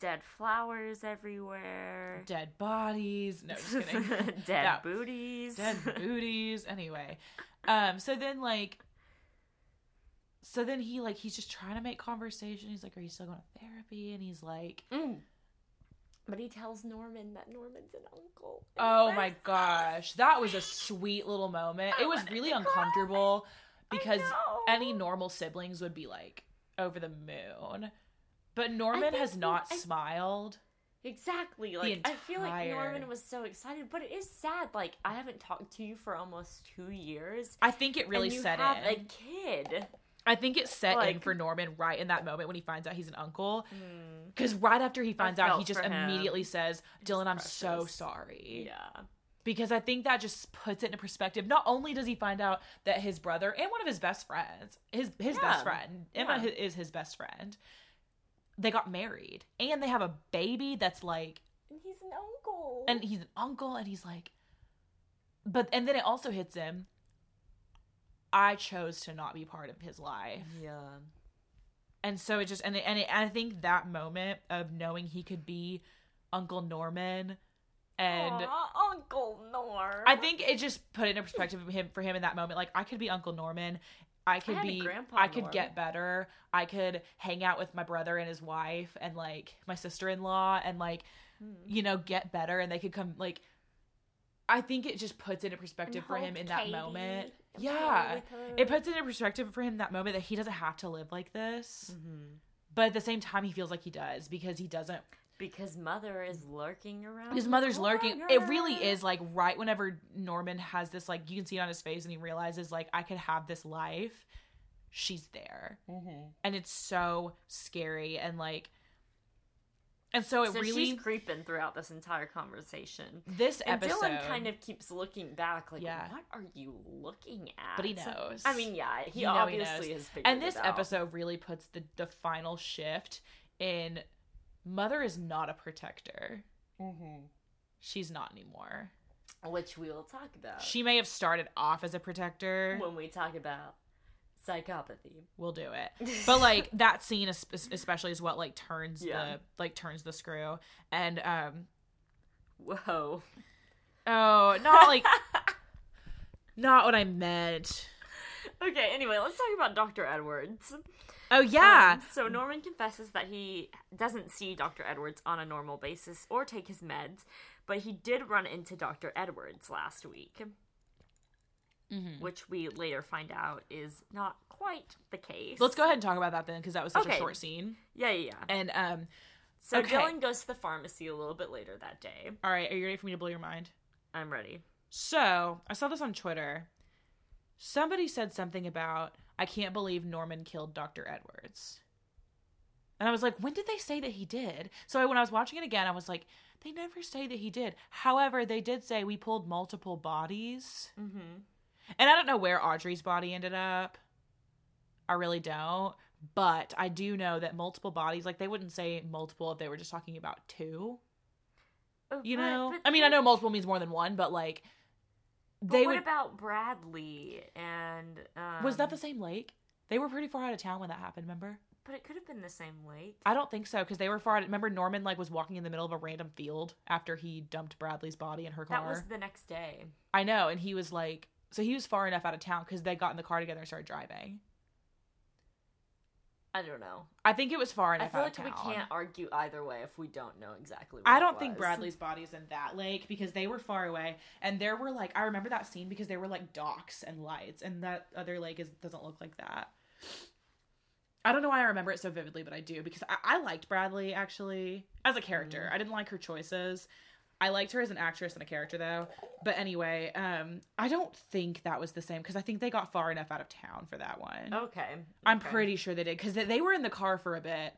dead flowers everywhere. dead bodies. No, just kidding. (laughs) dead booties. dead (laughs) booties. Anyway, um, so then like, so then he like he's just trying to make conversation. He's like, "Are you still going to therapy?" And he's like, Mm. But he tells Norman that Norman's an uncle. Oh my gosh, that was a sweet little moment. I It was really uncomfortable because any normal siblings would be like over the moon. But Norman has not I- smiled. Exactly. Like I feel like Norman was so excited, but it is sad. Like I haven't talked to you for almost two years. I think it really set have in. a kid. I think it's set in for Norman right in that moment when he finds out he's an uncle. Mm. Because right after he finds out, he just immediately says, "Dylan, I'm so sorry." Yeah. because I think that just puts it in perspective. Not only does he find out that his brother and one of his best friends, his his Yeah. best friend, Emma Yeah. is his best friend. They got married and they have a baby that's like, And he's an uncle. and he's an uncle, and he's like, but and then it also hits him. I chose to not be part of his life, yeah. and so it just and it, and, it, and I think that moment of knowing he could be Uncle Norman, and. Aw, Uncle Norm. I think it just put it in perspective of him for him in that moment. Like I could be Uncle Norman. I could a be Grandpa I could Norm. get better. I could hang out with my brother and his wife and like my sister-in-law and like Hmm. you know get better and they could come like I think it just puts it in perspective for him in that moment. Yeah. It puts it in perspective for him that moment that he doesn't have to live like this. Mm-hmm. But at the same time he feels like he does because he doesn't because mother is lurking around. his the mother's lurking it really is like right whenever norman has this like you can see it on his face and he realizes like i could have this life she's there Mhm. and it's so scary and like and so it So really she's creeping throughout this entire conversation. this And episode Dylan kind of keeps looking back, like, Yeah. "What are you looking at?" But he knows. I mean, yeah, he You know he obviously knows. has figured and this episode really puts the the final shift in mother is not a protector Mm-hmm. she's not anymore which we will talk about she may have started off as a protector when we talk about psychopathy. we'll do it (laughs) but like that scene es- especially is what like turns Yeah. the like turns the screw and um Whoa. oh not like (laughs) not what i meant Okay, anyway, let's talk about Dr. Edwards. oh yeah Um, so Norman confesses that he doesn't see Dr. Edwards on a normal basis or take his meds, but he did run into Dr. Edwards last week, Mhm. which we later find out is not quite the case. let's go ahead and talk about that then because that was such a short scene Yeah, yeah, yeah. and um So okay. Dylan goes to the pharmacy a little bit later that day. all right are you ready for me to blow your mind I'm ready. So I saw this on Twitter. Somebody said something about I can't believe Norman killed Dr. Edwards. And I was like, when did they say that he did? So when I was watching it again, I was like, they never say that he did. However, they did say we pulled multiple bodies. Mm-hmm. And I don't know where Audrey's body ended up. I really don't. But I do know that multiple bodies, like they wouldn't say multiple if they were just talking about two. You know? I mean, I know multiple means more than one, but like They they what would about Bradley and um, Was that the same lake? They were pretty far out of town when that happened, remember? But it could have been the same lake. I don't think so because they were far out. Remember Norman like was walking in the middle of a random field after he dumped Bradley's body in her car. That was the next day. I know, and he was like, so he was far enough out of town because they got in the car together and started driving. I don't know. I think it was far enough. I feel out like we can't argue either way if we don't know exactly. What I don't think. Bradley's body's in that lake because they were far away, and there were like I remember that scene because there were like docks and lights, and that other lake is doesn't look like that. I don't know why I remember it so vividly, but I do because I, I liked Bradley actually as a character. Mm-hmm. I didn't like her choices. I liked her as an actress and a character though. But anyway, um, I don't think that was the same because I think they got far enough out of town for that one. Okay. I'm pretty sure they did because they, they were in the car for a bit,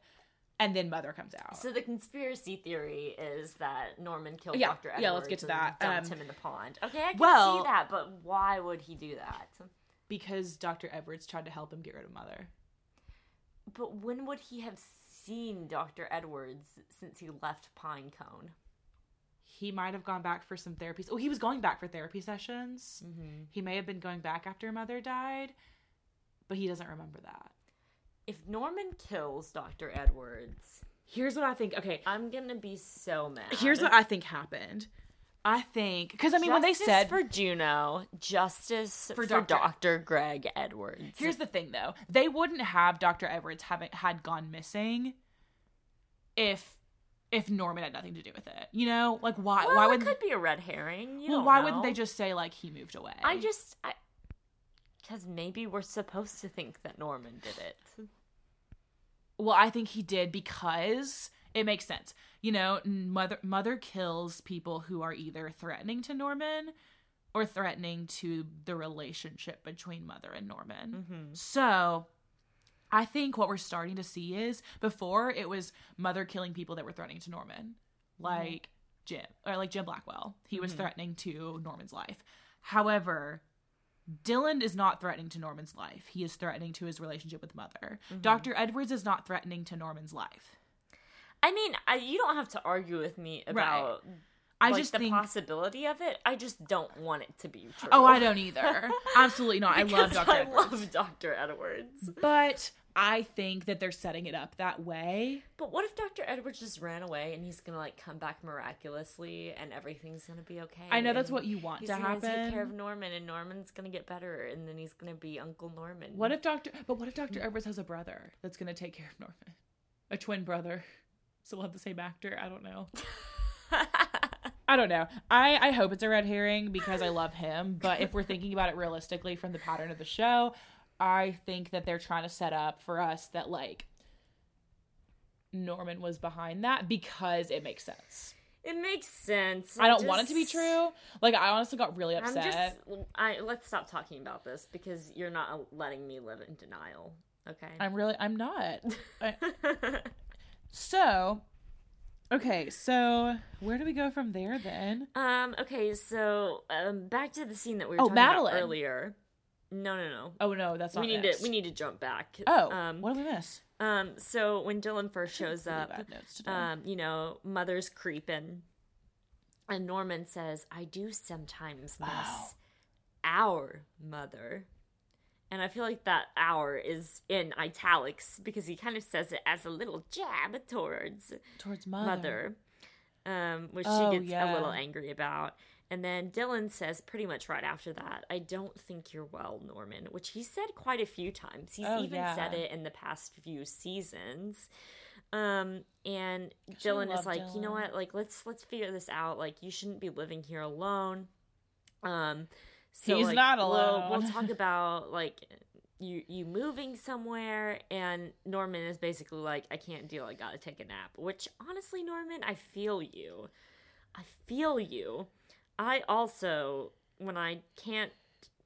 and then Mother comes out. So the conspiracy theory is that Norman killed Yeah, Dr. Edwards yeah, let's get to and that. dumped Um, him in the pond. Okay, I can well- see that, but why would he do that? because Dr. Edwards tried to help him get rid of Mother. But when would he have seen Dr. Edwards since he left Pinecone? He might have gone back for some therapies. Oh, he was going back for therapy sessions. Mm-hmm. He may have been going back after Mother died, but he doesn't remember that. If Norman kills Dr. Edwards, Here's what I think. Okay, I'm gonna be so mad. here's what I think happened. I think because I mean when they said for Juno, justice For for. Dr. Greg Edwards. Here's the thing though. They wouldn't have Dr. Edwards having had gone missing if if Norman had nothing to do with it. You know? Like why well, why it would could be a red herring. You Well, why know. wouldn't they just say like he moved away? I just I because maybe we're supposed to think that Norman did it. Well, I think he did because it makes sense. You know, mother mother kills people who are either threatening to Norman or threatening to the relationship between mother and Norman. Mm-hmm. So, I think what we're starting to see is before it was mother killing people that were threatening to Norman, mm-hmm. like Jim or like Jim Blackwell. He was mm-hmm. threatening to Norman's life. However, Dylan is not threatening to Norman's life. He is threatening to his relationship with mother. Mm-hmm. Dr. Edwards is not threatening to Norman's life. I mean, I, you don't have to argue with me about I like, just the think possibility of it. I just don't want it to be true. Oh, I don't either. (laughs) Absolutely not. I love Dr. I Edwards. love Dr. Edwards. But I think that they're setting it up that way. But what if Dr. Edwards just ran away and he's gonna like come back miraculously and everything's gonna be okay? I know that's what you want he's to gonna happen. take care of Norman and Norman's gonna get better and then he's gonna be Uncle Norman. What if Dr. But what if Dr. Edwards has a brother that's going to take care of Norman? A twin brother. So we'll have the same actor. I don't know. (laughs) I don't know. I, I hope it's a red herring because I love him. But if we're thinking about it realistically from the pattern of the show, I think that they're trying to set up for us that, like, Norman was behind that because it makes sense. It makes sense. I don't want it to be true. Like, I honestly got really upset. just. I let's stop talking about this because you're not letting me live in denial. Okay. I'm really, I'm not. (laughs) I, So, okay, so where do we go from there then? um. Okay. So um, back to the scene that we were Oh, talking Madeline. about earlier. No, no, no. Oh no, that's not we need next. to we need to jump back. Oh, Um. what did we miss? Um. So when Dylan first shows up, bad notes today. um, you know, mother's creeping, and Norman says, "I do sometimes miss Wow. our mother." And I feel like that "our" is in italics because he kind of says it as a little jab towards Towards mother. mother, um, which Oh, she gets a little angry about. And then Dylan says pretty much right after that, I don't think you're well, Norman, which he said quite a few times. He's Oh, even said it in the past few seasons. Um, and Dylan is like, you know what? Like, let's let's figure this out. Like, you shouldn't be living here alone. Um, so, He's like, not We'll, alone. we'll talk (laughs) about like you you moving somewhere and Norman is basically like I can't deal I got to take a nap which honestly Norman I feel you I feel you I also when I can't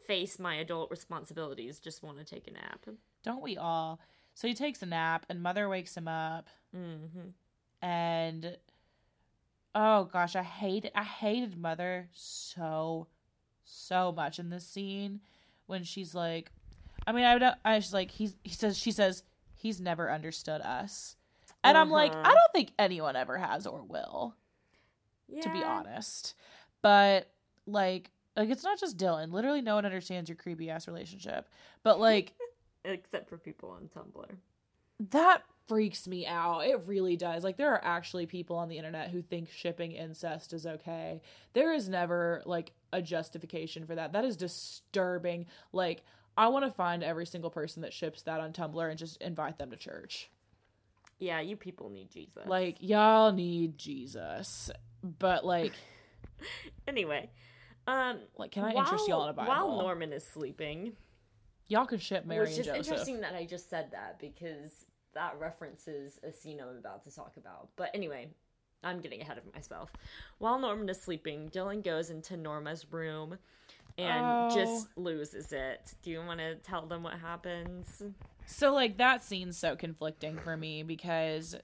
face my adult responsibilities just want to take a nap Don't we all? So he takes a nap, and mother wakes him up, mhm and oh gosh, I hated I hated mother so so much in this scene when she's like, I mean, I would I was like he's he says she says he's never understood us, and I'm like Uh-huh. I don't think anyone ever has or will. to be honest. But like like it's not just Dylan. Literally no one understands your creepy ass relationship. But like (laughs) except for people on Tumblr that freaks me out. It really does. Like there are actually people on the internet who think shipping incest is okay. There is never like a justification for that. That is disturbing. Like I want to find every single person that ships that on Tumblr and just invite them to church. yeah you people need Jesus Like y'all need Jesus. But like (laughs) anyway um like can I interest y'all in a Bible? while Norman is sleeping y'all can ship Mary Which is Joseph. interesting that I just said that because that references a scene I'm about to talk about. But anyway, I'm getting ahead of myself. While Norman is sleeping, Dylan goes into Norma's room and Oh. just loses it. Do you want to tell them what happens? So like that scene's so conflicting for me because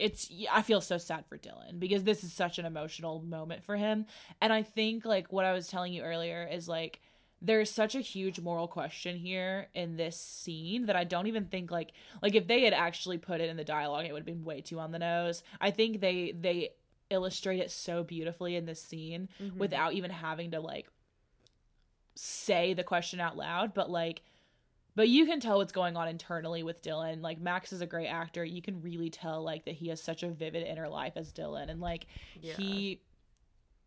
it's I feel so sad for Dylan because this is such an emotional moment for him. And I think like what I was telling you earlier is like there's such a huge moral question here in this scene that I don't even think like like if they had actually put it in the dialogue it would have been way too on the nose. I think they they illustrate it so beautifully in this scene mm-hmm. without even having to like say the question out loud. But like but you can tell what's going on internally with Dylan. Like Max is a great actor. You can really tell like that he has such a vivid inner life as Dylan and like Yeah. he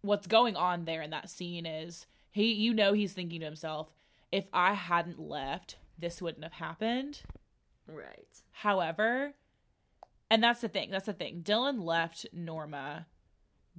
what's going on there in that scene is he you know he's thinking to himself, if I hadn't left, this wouldn't have happened. Right. However, and that's the thing. That's the thing. Dylan left Norma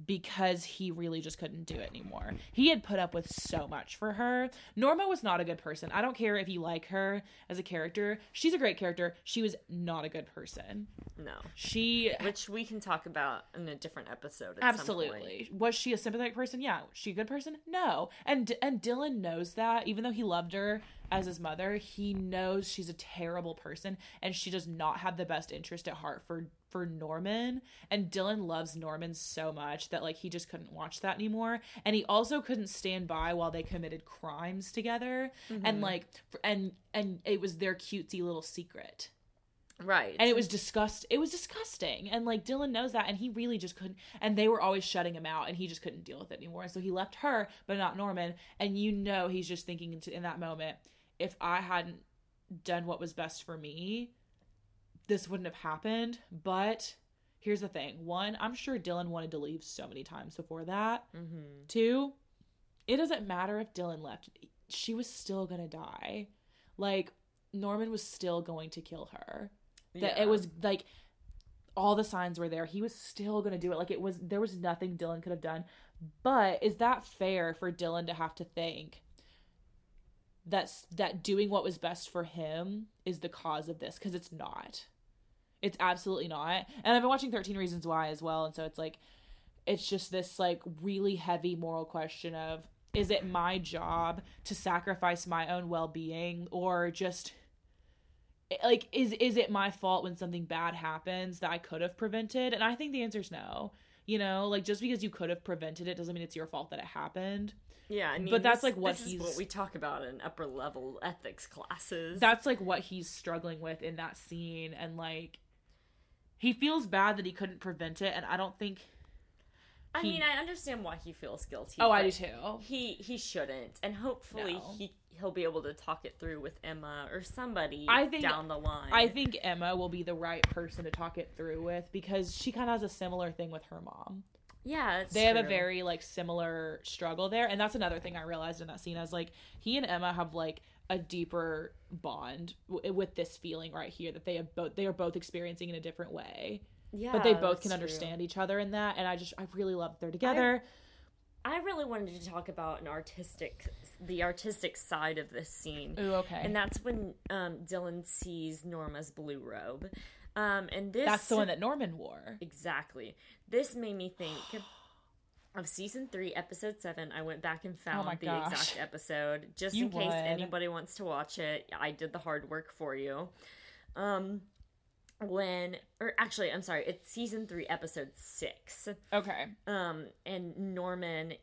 because he really just couldn't do it anymore. He had put up with so much for her. Norma was not a good person. I don't care if you like her as a character. She's a great character. She was not a good person. No. She Which we can talk about in a different episode. At some point. absolutely was she a sympathetic person? Yeah. Was she a good person? No. And and Dylan knows that even though he loved her as his mother, he knows she's a terrible person and she does not have the best interest at heart for for Norman. And Dylan loves Norman so much that like he just couldn't watch that anymore. And he also couldn't stand by while they committed crimes together. And mm-hmm. like and and it was their cutesy little secret Right. and it was disgust it was disgusting and like dylan knows that and he really just couldn't and they were always shutting him out and he just couldn't deal with it anymore and so he left her but not norman and you know he's just thinking in that moment if i hadn't done what was best for me this wouldn't have happened but here's the thing one i'm sure dylan wanted to leave so many times before that Mhm. Two, it doesn't matter if Dylan left. She was still gonna die. Like Norman was still going to kill her. That Yeah. it was like all the signs were there. He was still gonna do it. Like it was there was nothing Dylan could have done. But is that fair for Dylan to have to think that's that doing what was best for him is the cause of this? Because it's not. It's absolutely not. And I've been watching 13 Reasons Why as well, and so it's like it's just this like really heavy moral question of is it my job to sacrifice my own well-being or just eh, like is is it my fault when something bad happens that I could have prevented? And I think the answer is no. You know, like just because you could have prevented it doesn't mean it's your fault that it happened. Yeah, I mean, But that's, this- like, what he's- what we talk about in upper level ethics classes. That's like what he's struggling with in that scene and like he feels bad that he couldn't prevent it and I don't think I he- mean, I understand why he feels guilty. Oh, I do too. He he shouldn't, and hopefully No. he he'll be able to talk it through with Emma or somebody I think- down the line. I think Emma will be the right person to talk it through with because she kind of has a similar thing with her mom. yeah, they have a very like similar struggle there and that's another thing i realized in that scene is like he and emma have like a deeper bond w- with this feeling right here that they have both they are both experiencing in a different way yeah, but they both can true. understand each other in that and i just i really love that they're together I really wanted to talk about an artistic, the artistic side of this scene. ooh okay And that's when um, Dylan sees Norma's blue robe. Um, and this that's the one that norman wore exactly. This made me think of season three, episode seven. I went back and found Oh the gosh. exact (laughs) episode just You in case would. anybody wants to watch it. I did the hard work for you. Um, when or actually, I'm sorry, it's season three, episode six. okay Um, and Norman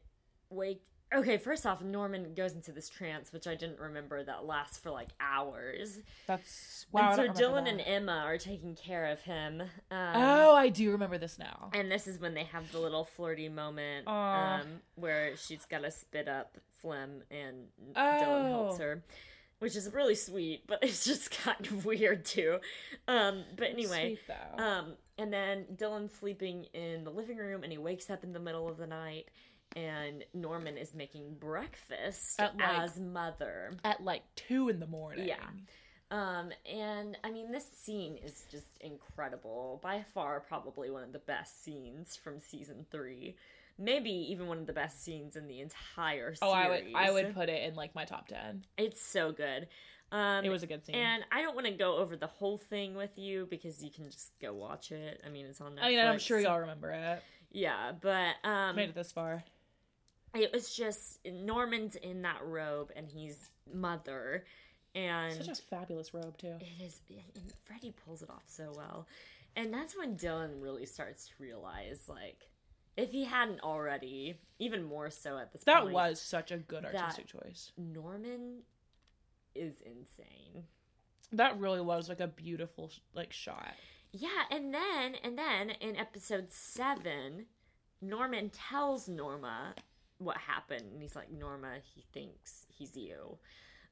wake. Okay, first off, Norman goes into this trance, which I didn't remember that lasts for like hours. that's wow and so Dylan and. Emma are taking care of him. Um, oh i do remember this now and this is when they have the little flirty moment um, where she's got to spit up phlegm and Dylan helps Oh. her, which is really sweet, but (laughs) it's just kind of weird too. Um, but anyway, Sweet, um, and then Dylan's sleeping in the living room and he wakes up in the middle of the night. And Norman is making breakfast At, like- as mother. at like two in the morning Yeah. Um, and I mean, this scene is just incredible. By far, probably one of the best scenes from season three. Maybe even one of the best scenes in the entire series. oh i would i would put it in like my top 10 It's so good. Um, it was a good scene and I don't want to go over the whole thing with you because you can just go watch it. I mean, it's on Netflix. i mean i'm sure y'all remember it Yeah, but um, made it this far it was just Norman's in that robe and he's mother, and such a fabulous robe too It is. And Freddie pulls it off so well. And that's when Dylan really starts to realize, like, if he hadn't already, even more so at this That point, was such a good artistic choice. Norman is insane. That really was like a beautiful like shot. Yeah, and then and then in episode seven, Norman tells Norma what happened, and he's like, Norma, he thinks he's you.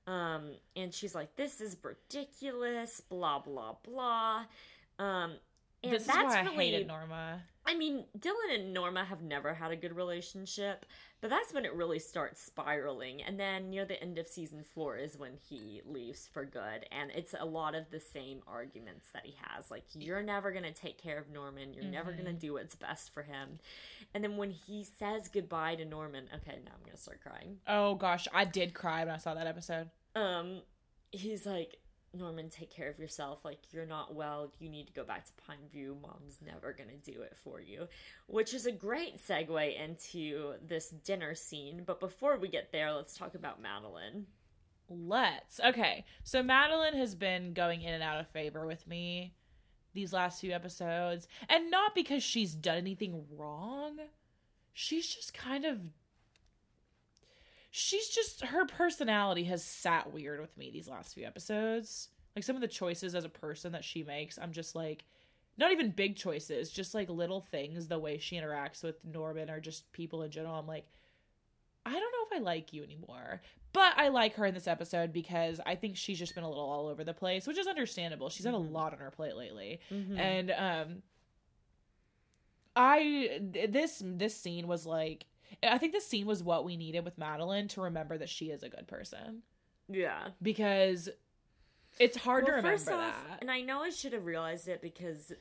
Um, and she's like, This is ridiculous, blah blah blah. Um, and this is that's why I really hated Norma. I mean, Dylan and Norma have never had a good relationship, but that's when it really starts spiraling. And then near the end of season four is when he leaves for good. And it's a lot of the same arguments that he has. Like, you're never going to take care of Norman. You're never going to do what's best for him. And then when he says goodbye to Norman, okay, now I'm going to start crying. Oh gosh, I did cry when I saw that episode. Um, he's like, Norman, take care of yourself. Like, you're not well. You need to go back to Pineview. Mom's never going to do it for you. Which is a great segue into this dinner scene. But before we get there, let's talk about Madeline. Let's. Okay. So Madeline has been going in and out of favor with me these last few episodes. And not because she's done anything wrong. She's just kind of she's just her personality has sat weird with me these last few episodes. Like some of the choices as a person that she makes, I'm just like not even big choices, just like little things, the way she interacts with Norman or just people in general. I'm like, I don't know if I like you anymore. But I like her in this episode because I think she's just been a little all over the place, which is understandable. She's had a lot on her plate lately. And um I this this scene was like I think this scene was what we needed with Madeline to remember that she is a good person Yeah. because it's hard to remember first off, that. and I know I should have realized it because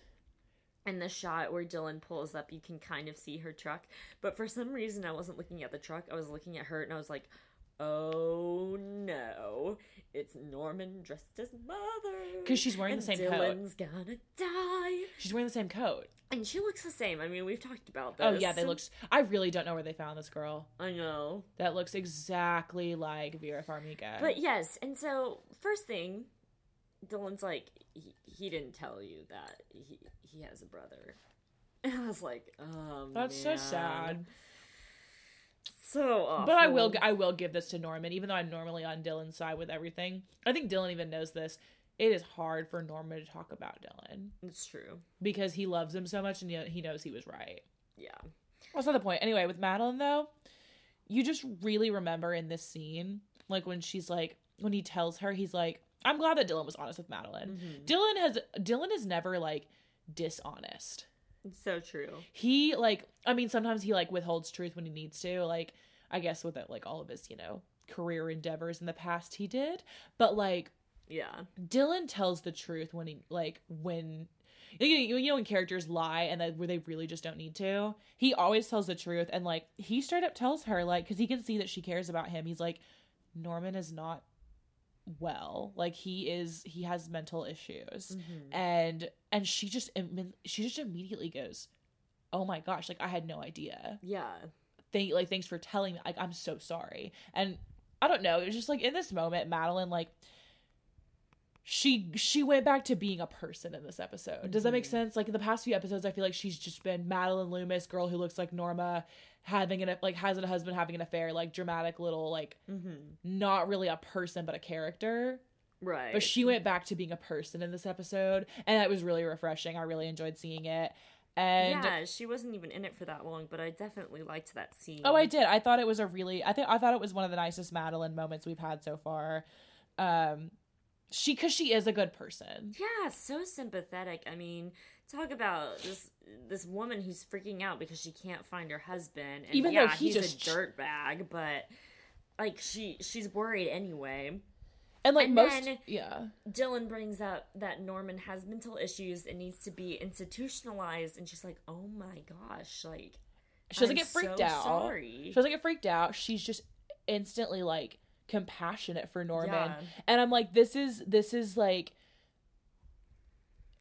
in the shot where Dylan pulls up, you can kind of see her truck. But for some reason, I wasn't looking at the truck. I was looking at her, and I was like, "Oh no, it's Norman dressed as mother. Because she's wearing the same coat. Dylan's gonna die, She's wearing the same coat. and she looks the same. I mean, we've talked about oh, this. Oh yeah, they look. I really don't know where they found this girl. I know. That looks exactly like Vera Farmiga. But yes, and so first thing, Dylan's like, he, he didn't tell you that he he has a brother. And (laughs) I was like, oh, that's so sad. So awful. But I will I will give this to Norman, even though I'm normally on Dylan's side with everything. I think Dylan even knows this. It is hard for Norman to talk about Dylan It's true. because he loves him so much and he- he knows he was right. Yeah. That's not the point. Anyway, with Madeline though, you just really remember in this scene, like when she's like, when he tells her, he's like, "I'm glad that Dylan was honest with Madeline." Mm-hmm. Dylan has Dylan is never like dishonest. So true. He like, I mean, sometimes he like withholds truth when he needs to. Like, I guess with it, like all of his, you know, career endeavors in the past, he did. But like, Yeah. Dylan tells the truth when he like when you know, you know when characters lie and that where they really just don't need to. He always tells the truth and like he straight up tells her like because he can see that she cares about him. He's like Norman is not well. Like he is he has mental issues mm-hmm. and and she just she just immediately goes, "Oh my gosh! Like I had no idea." Yeah. thank like thanks for telling me like i'm so sorry and i don't know it was just like in this moment madeline like she she went back to being a person in this episode does that make mm-hmm. sense like in the past few episodes i feel like she's just been madeline loomis girl who looks like norma having an like has a husband having an affair like dramatic little like not really a person but a character Right. but she went back to being a person in this episode and that was really refreshing i really enjoyed seeing it and yeah, she wasn't even in it for that long, but I definitely liked that scene. Oh, I did. I thought it was a really. I think I thought it was one of the nicest Madeline moments we've had so far. Um, she because she is a good person. Yeah, so sympathetic. I mean, talk about this this woman who's freaking out because she can't find her husband, and Even though he he's just- a dirtbag, but like she she's worried anyway. And like And most, then- yeah, Dylan brings up that Norman has mental issues and needs to be institutionalized, and she's like, "Oh my gosh!" Like she doesn't I'm get freaked so out. Sorry. She doesn't get freaked out. She's just instantly like compassionate for Norman, Yeah. and I'm like, this is this is like,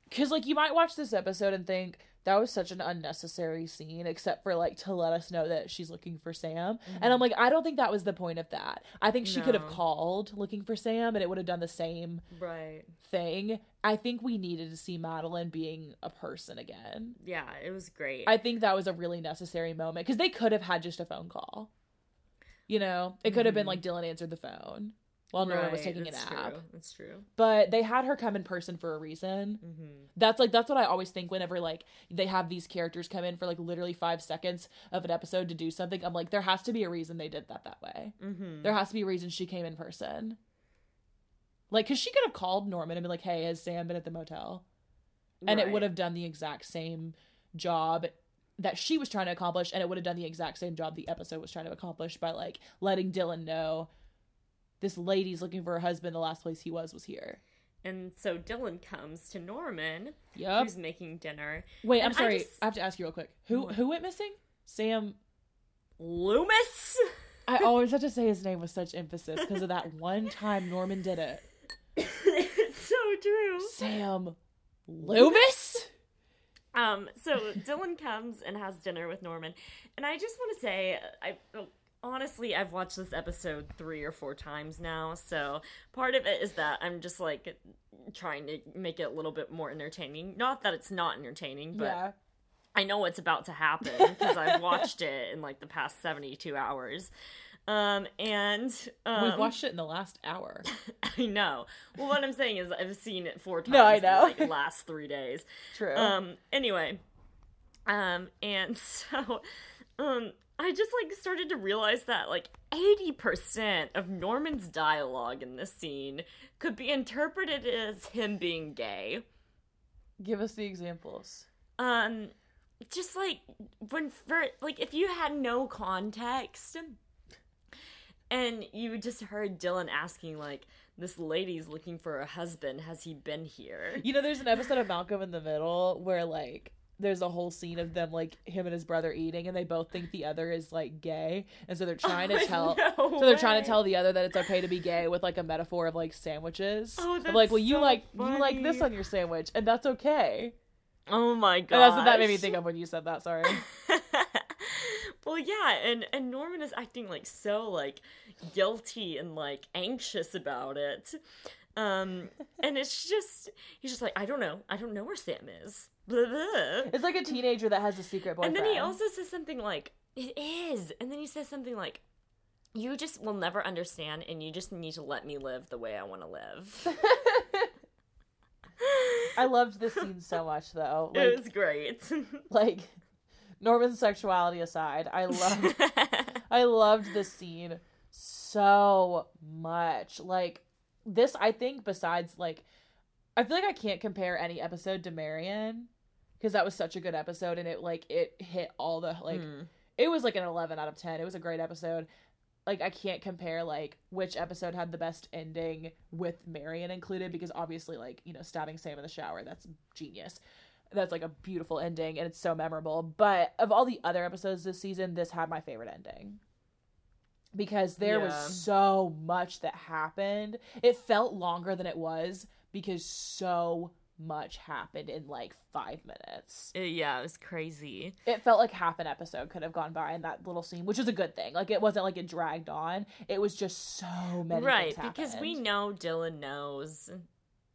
because like you might watch this episode and think that was such an unnecessary scene, except for like to let us know that she's looking for Sam, and I'm mm-hmm. like, I don't think that was the point of that. I think she could have called looking for Sam, and it would have done the same right. thing. I think we needed to see Madeline being a person again. Yeah, it was great. I think that was a really necessary moment because they could have had just a phone call. You know, it could have been mm-hmm. like Dylan answered the phone while Nora was. Taking a that's nap. True. That's true. But they had her come in person for a reason. Mm-hmm. That's like that's what I always think whenever like they have these characters come in for like literally five seconds of an episode to do something. I'm like, there has to be a reason they did that that way. Mm-hmm. There has to be a reason she came in person. Like, cause she could have called Norman and been like, "Hey, has Sam been at the motel?" And it would have done the exact same job that she was trying to accomplish and it would have done the exact same job the episode was trying to accomplish by like letting Dylan know this lady's looking for her husband the last place he was was here. And so Dylan comes to Norman, Yep. who's making dinner. Wait, I'm and I sorry. I, have to ask you real quick. Who What? who went missing? Sam Loomis. I (laughs) always have to say his name with such emphasis because of that (laughs) one time Norman did it. it's so true. Sam Loomis? Um, so Dylan comes and has dinner with Norman, and I just want to say, I honestly I've watched this episode three or four times now, so part of it is that I'm just like trying to make it a little bit more entertaining. Not that it's not entertaining, but yeah. I know what's about to happen because I've (laughs) watched it in like the past 72 hours. Um, and um, We've watched it in the last hour. (laughs) I know. Well, what I'm saying is I've seen it four times No, I in know. like the (laughs) last three days. True. Um, anyway, um, and so, um, I just like started to realize that like 80% of Norman's dialogue in this scene could be interpreted as him being gay. Give us the examples. Um, just like when for like if you had no context and you just heard Dylan asking like this lady's looking for a husband has he been here You know, there's an episode of Malcolm in the Middle where like there's a whole scene of them like him and his brother eating and they both think the other is like gay. And so they're trying to tell No so they're trying to tell the other that it's okay to be gay with like a metaphor of like sandwiches. Oh, Of, like, well you so like you like this on your sandwich and that's okay. oh my god that's what that made me think of when you said that, sorry. (laughs) well yeah and and norman is acting like so like guilty and like anxious about it. Um and it's just he's just like i don't know. I don't know where sam is Blah, blah. It's like a teenager that has a secret boyfriend. and then he also says something like it is and then he says something like you just will never understand and you just need to let me live the way i want to live (laughs) I loved this scene so much though. (laughs) it was great (laughs) like Norman's sexuality aside, I loved I loved this scene so much. Like this I think besides like I feel like I can't compare any episode to Marion because that was such a good episode and it like it hit all the like Mm. it was like an 11 out of 10. It was a great episode. Like I can't compare like which episode had the best ending with Marion included because obviously like, you know, stabbing Sam in the shower, that's genius. That's like a beautiful ending and it's so memorable. But of all the other episodes this season, this had my favorite ending. Because there was so much that happened. It felt longer than it was because so much happened in like 5 minutes Uh, yeah it was crazy it felt like half an episode could have gone by in that little scene, which is a good thing. Like it wasn't like it dragged on. It was just so many right because we know dylan knows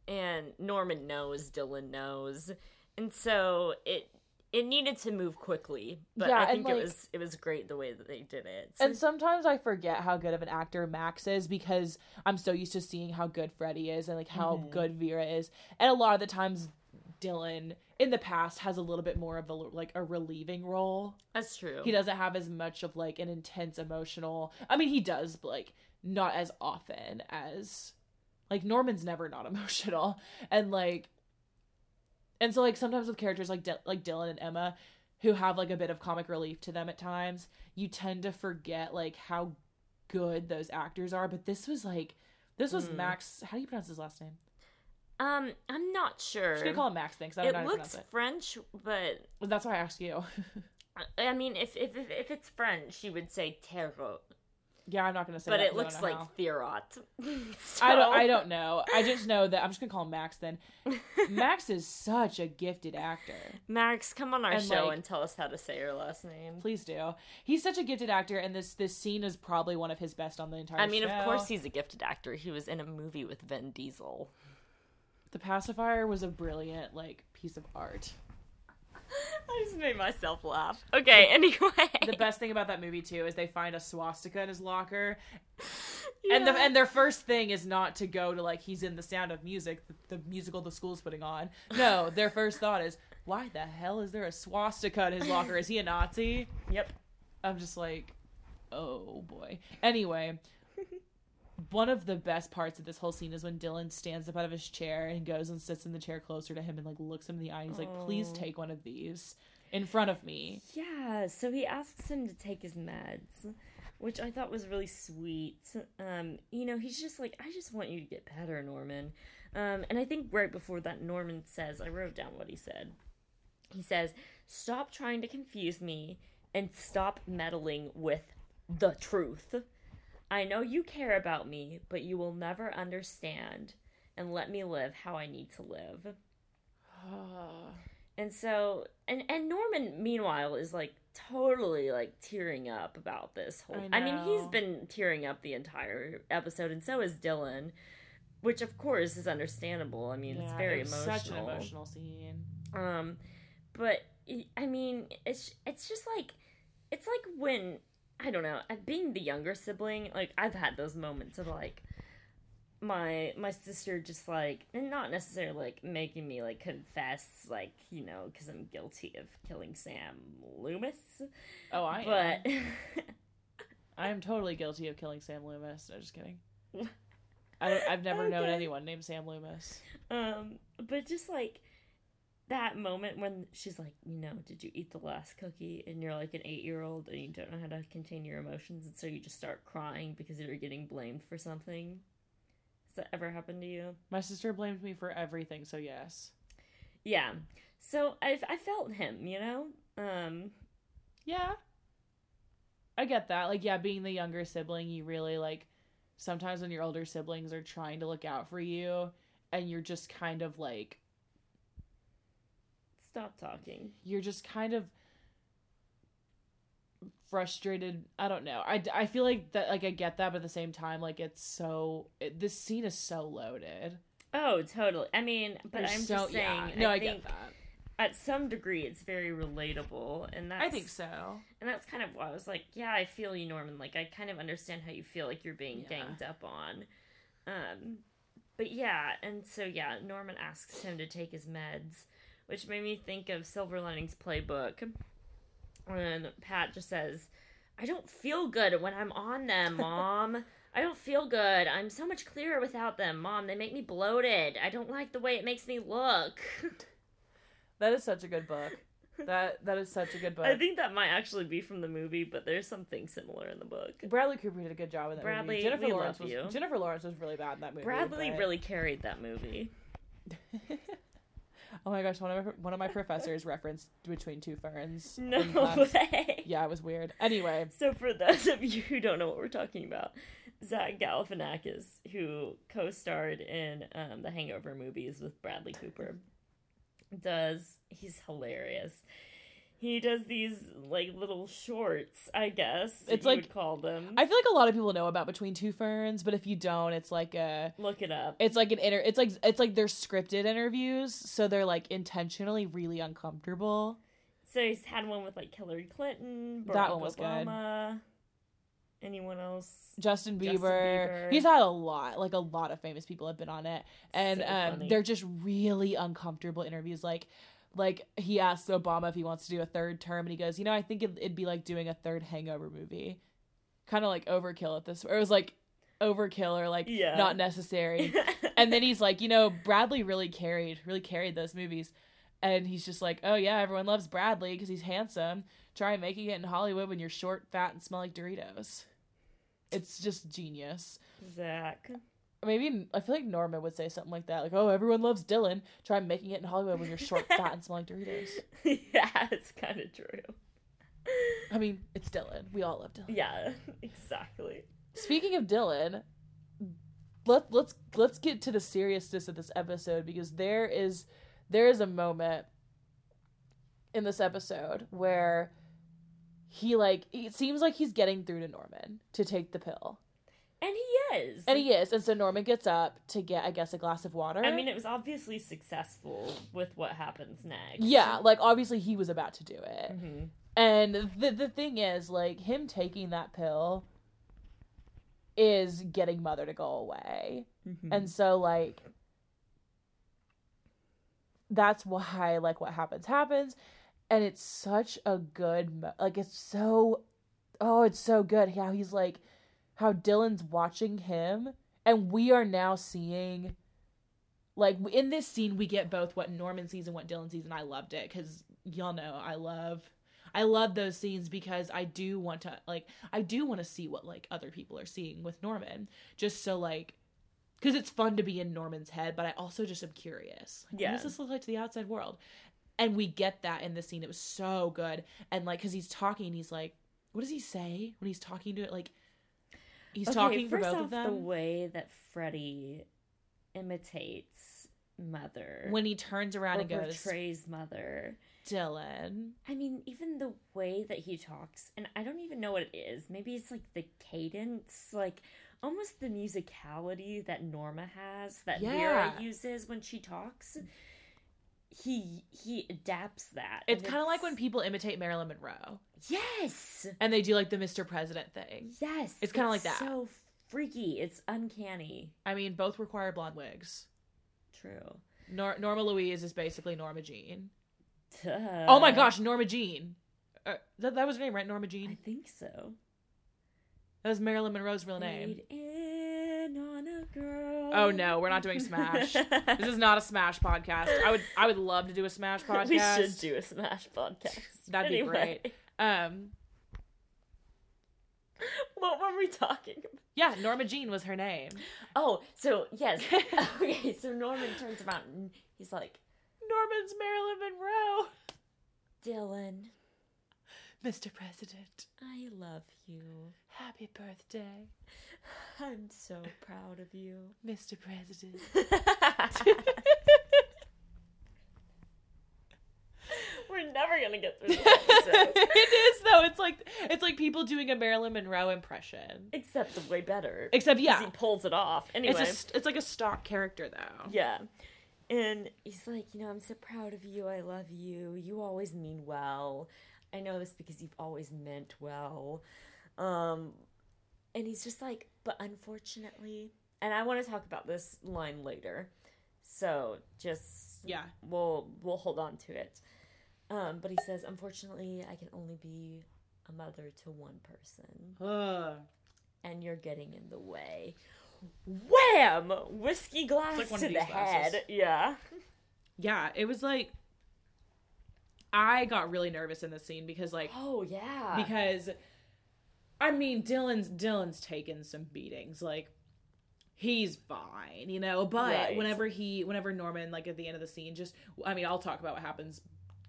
and norman knows dylan knows and so it it needed to move quickly but Yeah, i think like- it was it was great the way that they did it And sometimes I forget how good of an actor Max is because I'm so used to seeing how good Freddie is and like how Mhm. good Vera is. And a lot of the times Dylan in the past has a little bit more of a like a relieving role. that's true He doesn't have as much of like an intense emotional. I mean, he does, but like not as often as like Norman's never not (laughs) emotional, and like, and so like sometimes with characters like Dy- like Dylan and Emma, who have like a bit of comic relief to them at times, you tend to forget like how good those actors are. But this was like. This was Mm. Max. How do you pronounce his last name? um i'm not sure I'm gonna call him Max thing because I don't know it looks pronounce french but it. That's why I asked you. (laughs) i mean if if if, it's french you would say terreau yeah, I'm not gonna say. but that it looks like how. Thierot. (laughs) I don't. I don't know. I just know that I'm just gonna call him Max. Then (laughs) Max is such a gifted actor. Max, come on our And, show like- and tell us how to say your last name. Please do. He's such a gifted actor, and this this scene is probably one of his best on the entire. I mean, show. of course he's a gifted actor. He was in a movie with Vin Diesel. the pacifier was a brilliant like piece of art. (laughs) I just made myself laugh. Okay, anyway. The best thing about that movie too is they find a swastika in his locker, (laughs) and the and their first thing is not to go to like he's in the Sound of Music, the, the musical the school's putting on. No, their first thought is why the hell is there a swastika in his locker? Is he a Nazi? (laughs) Yep. I'm just like, oh boy. Anyway, one of the best parts of this whole scene is when Dylan stands up out of his chair and goes and sits in the chair closer to him and like looks him in the eye. And he's like, please take one of these. in front of me. Yeah, so he asks him to take his meds, which I thought was really sweet. Um, you know, he's just like, I just want you to get better, Norman. Um, and I think right before that, Norman says, I wrote down what he said. He says, Stop trying to confuse me and stop meddling with the truth. I know you care about me, but you will never understand and let me live how I need to live. (sighs) And so, and and Norman, meanwhile, is like totally like tearing up about this whole. I I, mean, he's been tearing up the entire episode, and so is Dylan, which of course is understandable. I mean, it's very it emotional. Such an emotional scene. Um, but I mean, it's it's just like it's like when I don't know, being the younger sibling, like I've had those moments of like my my sister just like and not necessarily like making me like confess like you know because i'm guilty of killing sam loomis Oh, I am. but (laughs) I am totally guilty of killing Sam Loomis. No, just kidding. (laughs) I, I've never known anyone named Sam Loomis. um but just like that moment when she's like you know did you eat the last cookie and you're like an eight year old and you don't know how to contain your emotions and so you just start crying because you're getting blamed for something has that ever happened to you My sister blamed me for everything, so yes. yeah so i i felt him you know um Yeah. I get that. Like, yeah, being the younger sibling, you really like sometimes when your older siblings are trying to look out for you and you're just kind of like stop talking you're just kind of frustrated i don't know i, I feel like that like i get that but at the same time like it's so it, this scene is so loaded oh totally i mean but There's i'm so- just saying yeah. no i, I, get that at some degree it's very relatable and that's i think so And that's kind of why I was like, yeah, I feel you, Norman. Like, I kind of understand how you feel like you're being Yeah. ganged up on. Um, but yeah, and so yeah, Norman asks him to take his meds, which made me think of Silver Linings Playbook. When Pat just says, I don't feel good when I'm on them, (laughs) Mom. I don't feel good. I'm so much clearer without them, Mom. They make me bloated. I don't like the way it makes me look. (laughs) that is such a good book that that is such a good book I think that might actually be from the movie, but there's something similar in the book. bradley cooper did a good job in that Bradley, movie jennifer lawrence was you. jennifer lawrence was really bad in that movie Bradley but- really carried that movie. (laughs) oh my gosh one of my, one of my professors referenced between two ferns (laughs) No way. yeah it was weird anyway So for those of you who don't know what we're talking about, Zach Galifianakis, who co-starred in um, the Hangover movies with Bradley Cooper, does he's hilarious. He does these like little shorts, I guess. It's like- would call them. I feel like a lot of people know about Between Two Ferns, but if you don't, it's like a Look it up. it's like an inter it's like it's like they're scripted interviews, so they're like intentionally really uncomfortable. So he's had one with like Hillary Clinton, Barack That one was good. Obama. Anyone else? Justin Bieber, Justin Bieber. he's had a lot, like a lot of famous people have been on it, and So um, they're just really uncomfortable interviews. Like, like he asks Obama if he wants to do a third term, and he goes, you know, I think it, it'd be like doing a third Hangover movie, kind of like overkill at this. Or it was like overkill or like Yeah. not necessary. (laughs) and then he's like, you know, Bradley really carried, really carried those movies. And he's just like, oh yeah, everyone loves Bradley because he's handsome. Try making it in Hollywood when you're short, fat, and smell like Doritos. It's just genius. Zach. Maybe I feel like Norman would say something like that, like, "Oh, everyone loves Dylan. Try making it in Hollywood when you're short, fat, and smelling like Doritos." (laughs) yeah, it's kind of true. I mean, it's Dylan. We all love Dylan. Yeah, exactly. Speaking of Dylan, let let's let's get to the seriousness of this episode because there is there is a moment in this episode where he like it seems like he's getting through to Norman to take the pill. And he is. And he is. And so Norman gets up to get I guess a glass of water. I mean, it was obviously successful with what happens next. yeah, like obviously he was about to do it. hmm And the the thing is, like him taking that pill is getting mother to go away. Mm-hmm. And so like that's why like what happens happens and it's such a good mo- like it's so oh it's so good how he's like how Dylan's watching him and we are now seeing like in this scene we get both what Norman sees and what Dylan sees and I loved it cuz y'all know I love I love those scenes because I do want to like I do want to see what like other people are seeing with Norman just so like cuz it's fun to be in Norman's head but I also just am curious. Like, Yeah. What does this look like to the outside world? And we get that in this scene. It was so good. And like cuz he's talking he's like what does he say when he's talking to it like he's Okay, talking for both off, of them The way that Freddie imitates Mother when he turns around and goes portrays Mother. Dylan. I mean, even the way that he talks, and I don't even know what it is. Maybe it's like the cadence, like almost the musicality that Norma has, that Vera uses when she talks. He he adapts that. It's kind of like when people imitate Marilyn Monroe yes, and they do like the Mr. President thing. yes, It's kinda like that. So freaky. It's uncanny. I mean, both require blonde wigs. True. Nor- Norma Louise is basically Norma Jean. Duh. oh my gosh, Norma Jean. Uh, that, that was her name, right? Norma Jean. I think so. That was Marilyn Monroe's real name. Fade in on a girl. Oh no, we're not doing Smash. (laughs) this is not a Smash podcast. I would I would love to do a Smash podcast. (laughs) We should do a Smash podcast. That'd be great. Um, What were we talking about? yeah, Norma Jean was her name. Oh, so yes. (laughs) okay, so Norman turns around and he's like, Norman's Marilyn Monroe. Dylan, Mr. President, I love you. happy birthday, I'm so proud of you. Mr. President. (laughs) We're never gonna get through this episode. (laughs) it is though. It's like it's like people doing a Marilyn Monroe impression. Except way better. Except yeah, he pulls it off. Anyway. it's a it's like a stock character though. Yeah. And he's like, you know, I'm so proud of you. I love you. You always mean well. I know this because you've always meant well. Um and he's just like, but unfortunately, and I want to talk about this line later. So, just Yeah. we'll we'll hold on to it. Um but he says, unfortunately, I can only be a mother to one person Ugh. and you're getting in the way. Wham! Whiskey glass like to the glasses. head. Yeah. (laughs) Yeah, it was like I got really nervous in this scene because like Oh yeah. because I mean Dylan's Dylan's taken some beatings like he's fine you know but Right. whenever he whenever Norman like at the end of the scene just I mean I'll talk about what happens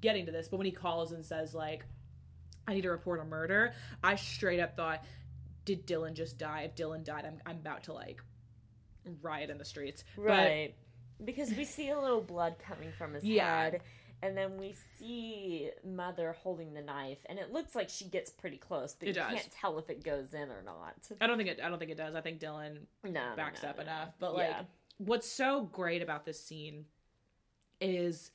getting to this but when he calls and says like I need to report a murder I straight up thought did Dylan just die if Dylan died I'm I'm about to like riot in the streets But- right. because we see a little blood coming from his Yeah. head. And then we see Mother holding the knife, and it looks like she gets pretty close, but It you does. can't tell if it goes in or not. I don't think it I don't think it does I think Dylan No, backs no, up no. enough. But like, Yeah. what's so great about this scene is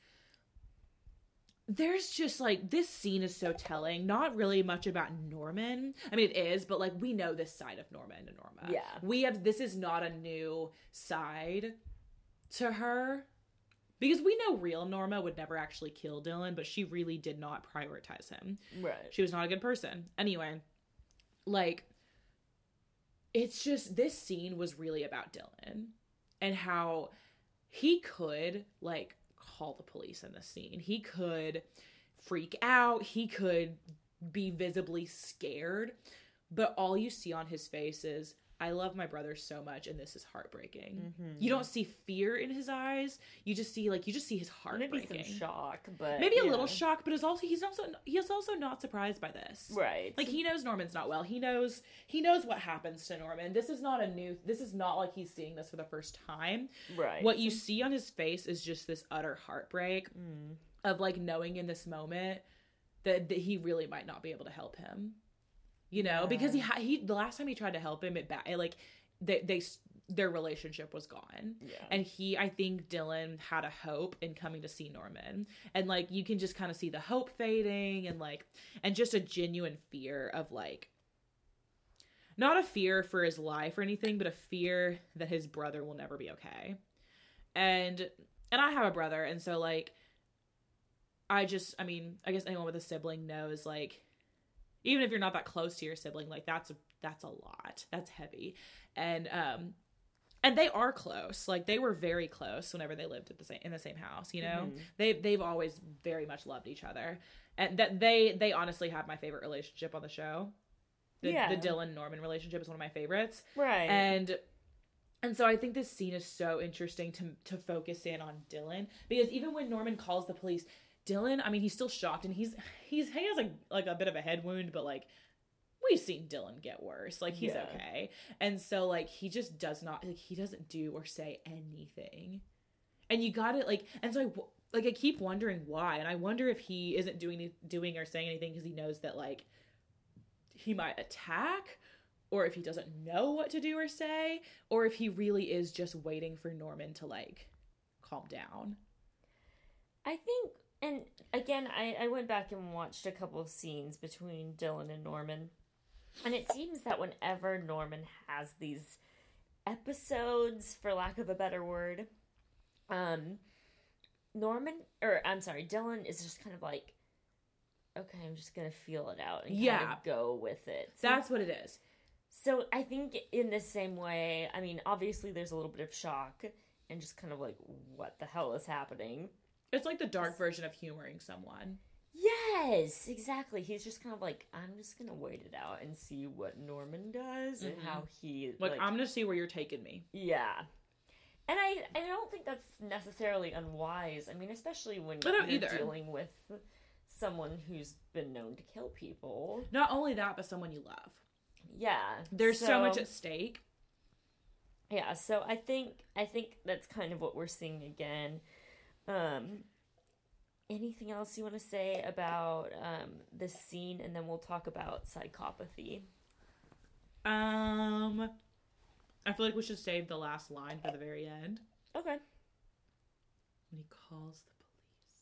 there's just like this scene is so telling. Not really much about Norman. I mean, it is, but like we know this side of Norman and Norma. Yeah. we have. This is not a new side to her. Because we know real Norma would never actually kill Dylan, but she really did not prioritize him. right. She was not a good person. Anyway, like it's just this scene was really about Dylan and how he could like call the police in this scene. He could freak out, he could be visibly scared, but all you see on his face is I love my brother so much and this is heartbreaking. Mm-hmm. You don't see fear in his eyes. You just see like you just see his heart Maybe some shock, but Maybe a little shock, but is also he's also he's also not surprised by this. Right. Like he knows Norman's not well. He knows he knows what happens to Norman. This is not a new this is not like he's seeing this for the first time. right. What you see on his face is just this utter heartbreak Mm. of like knowing in this moment that, that he really might not be able to help him. You know, because he Yeah. ha- he the last time he tried to help him it, ba- it like they they their relationship was gone. Yeah. And he, I think Dylan had a hope in coming to see Norman. And like you can just kind of see the hope fading and like and just a genuine fear of like not a fear for his life or anything, but a fear that his brother will never be okay. And and I have a brother and so like I just I mean, I guess anyone with a sibling knows like even if you're not that close to your sibling, like that's a that's a lot. That's heavy. And um and they are close. Like they were very close whenever they lived at the same in the same house. You know, Mhm. they they've always very much loved each other, and that they they honestly have my favorite relationship on the show. The, Yeah. the Dylan Norman relationship is one of my favorites, Right. and and so I think this scene is so interesting to to focus in on Dylan because even when Norman calls the police, Dylan, I mean, he's still shocked and he's he's he has like like a bit of a head wound, but like we've seen Dylan get worse. Like he's Yeah. okay, and so like he just does not like he doesn't do or say anything, and you got it like and so I like I keep wondering why, and I wonder if he isn't doing doing or saying anything because he knows that like he might attack or if he doesn't know what to do or say, or if he really is just waiting for Norman to like calm down. I think, and again, I, I went back and watched a couple of scenes between Dylan and Norman, and it seems that whenever Norman has these episodes, for lack of a better word, um, Norman, or I'm sorry, Dylan is just kind of like, okay, I'm just gonna feel it out and kind Yeah. of go with it. So- That's what it is. so I think in the same way, I mean, obviously there's a little bit of shock and just kind of like, what the hell is happening? It's like the dark version of humoring someone. Yes, exactly. He's just kind of like, I'm just gonna wait it out and see what Norman does and Mhm. how he Like, I'm gonna see where you're taking me. yeah. And I I don't think that's necessarily unwise. I mean, especially when you're either. dealing with someone who's been known to kill people. Not only that, but someone you love. Yeah, There's so, much at stake. yeah so i think i think that's kind of what we're seeing again um anything else you want to say about um this scene and then we'll talk about psychopathy? Um, I feel like we should save the last line for the very end. Okay. When he calls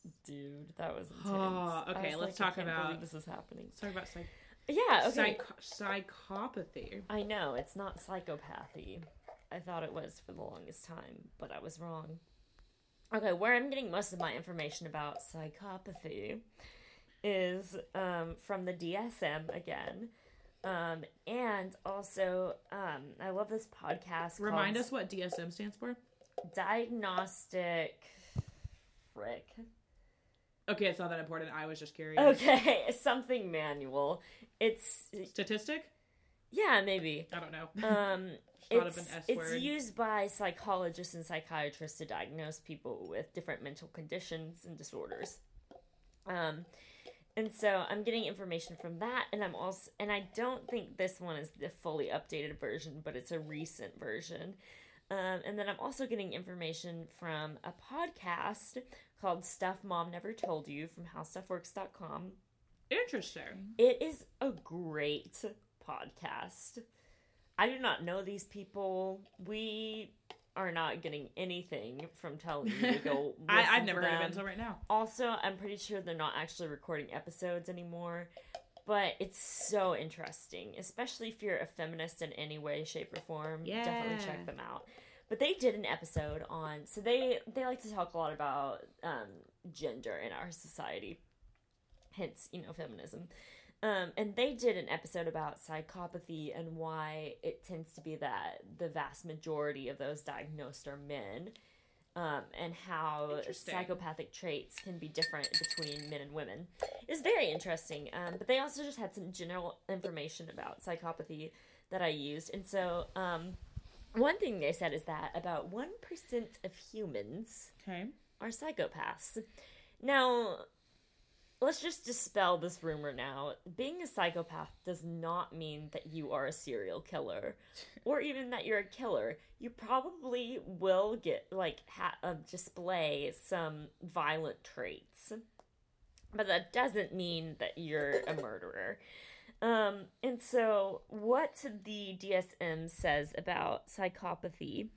the police. dude that was intense. Oh, okay, was let's like, I talk about- this is happening. Let's talk about psych- yeah okay. psych- psychopathy. i know it's not psychopathy. I thought it was for the longest time but i was wrong okay where i'm getting most of my information about psychopathy is um, from the dsm again um, and also um, i love this podcast Remind us what DSM stands for. diagnostic frick Okay, it's not that important. I was just curious. okay (laughs) something manual it's Statistic? yeah maybe I don't know. um Thought of it's, an S it's word. used by psychologists and psychiatrists to diagnose people with different mental conditions and disorders. Um, and so I'm getting information from that, and I'm also, and I don't think this one is the fully updated version, but it's a recent version. Um, and then I'm also getting information from a podcast called Stuff Mom Never Told You from HowStuffWorks.com. Interesting. It is a great podcast. I do not know these people. We are not getting anything from telling you to go. (laughs) I, to never heard of them. it until right now. Also, I'm pretty sure they're not actually recording episodes anymore. But it's so interesting, especially if you're a feminist in any way, shape, or form. Yeah. Definitely check them out. But they did an episode on, so they they like to talk a lot about um, gender in our society, hence you know feminism. Um, and they did an episode about psychopathy and why it tends to be that the vast majority of those diagnosed are men, um, and how psychopathic traits can be different between men and women. It's very interesting. Um, but they also just had some general information about psychopathy that I used. And so, um, one thing they said is that about 1% of humans Okay. are psychopaths. Now, let's just dispel this rumor now. Being a psychopath does not mean that you are a serial killer (laughs) or even that you're a killer. You probably will get, like, ha- uh, display some violent traits. But that doesn't mean that you're a murderer. Um, and so, what the DSM says about psychopathy,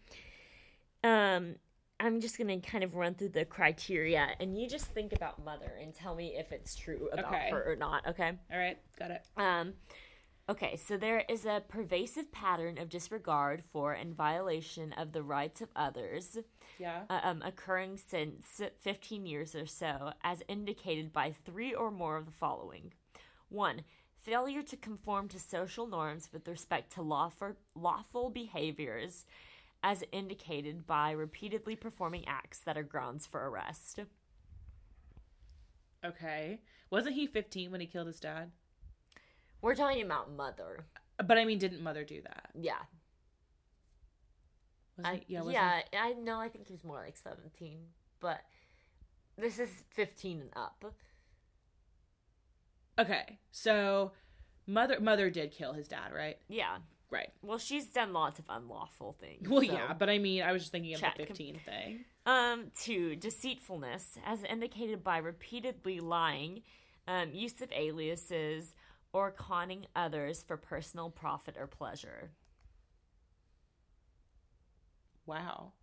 um, I'm just gonna kind of run through the criteria, and you just think about Mother and tell me if it's true about Okay. her or not. Okay. All right. Got it. Um, okay, so there is a pervasive pattern of disregard for and violation of the rights of others Yeah. uh, um, occurring since 15 years or so, as indicated by three or more of the following. One, failure to conform to social norms with respect to lawful, lawful behaviors as indicated by repeatedly performing acts that are grounds for arrest. Okay. Wasn't he 15 when he killed his dad? We're talking about mother. But I mean, didn't mother do that? Yeah. Was I, he? Yeah. yeah, Was I know. I think he's more like 17, but this is 15 and up. Okay. So, mother mother did kill his dad, right? Yeah. Right. Well, she's done lots of unlawful things. Well, so- yeah, but I mean, I was just thinking of Check. the 15 thing. Um, two, deceitfulness, as indicated by repeatedly lying, um, use of aliases, or conning others for personal profit or pleasure. Wow.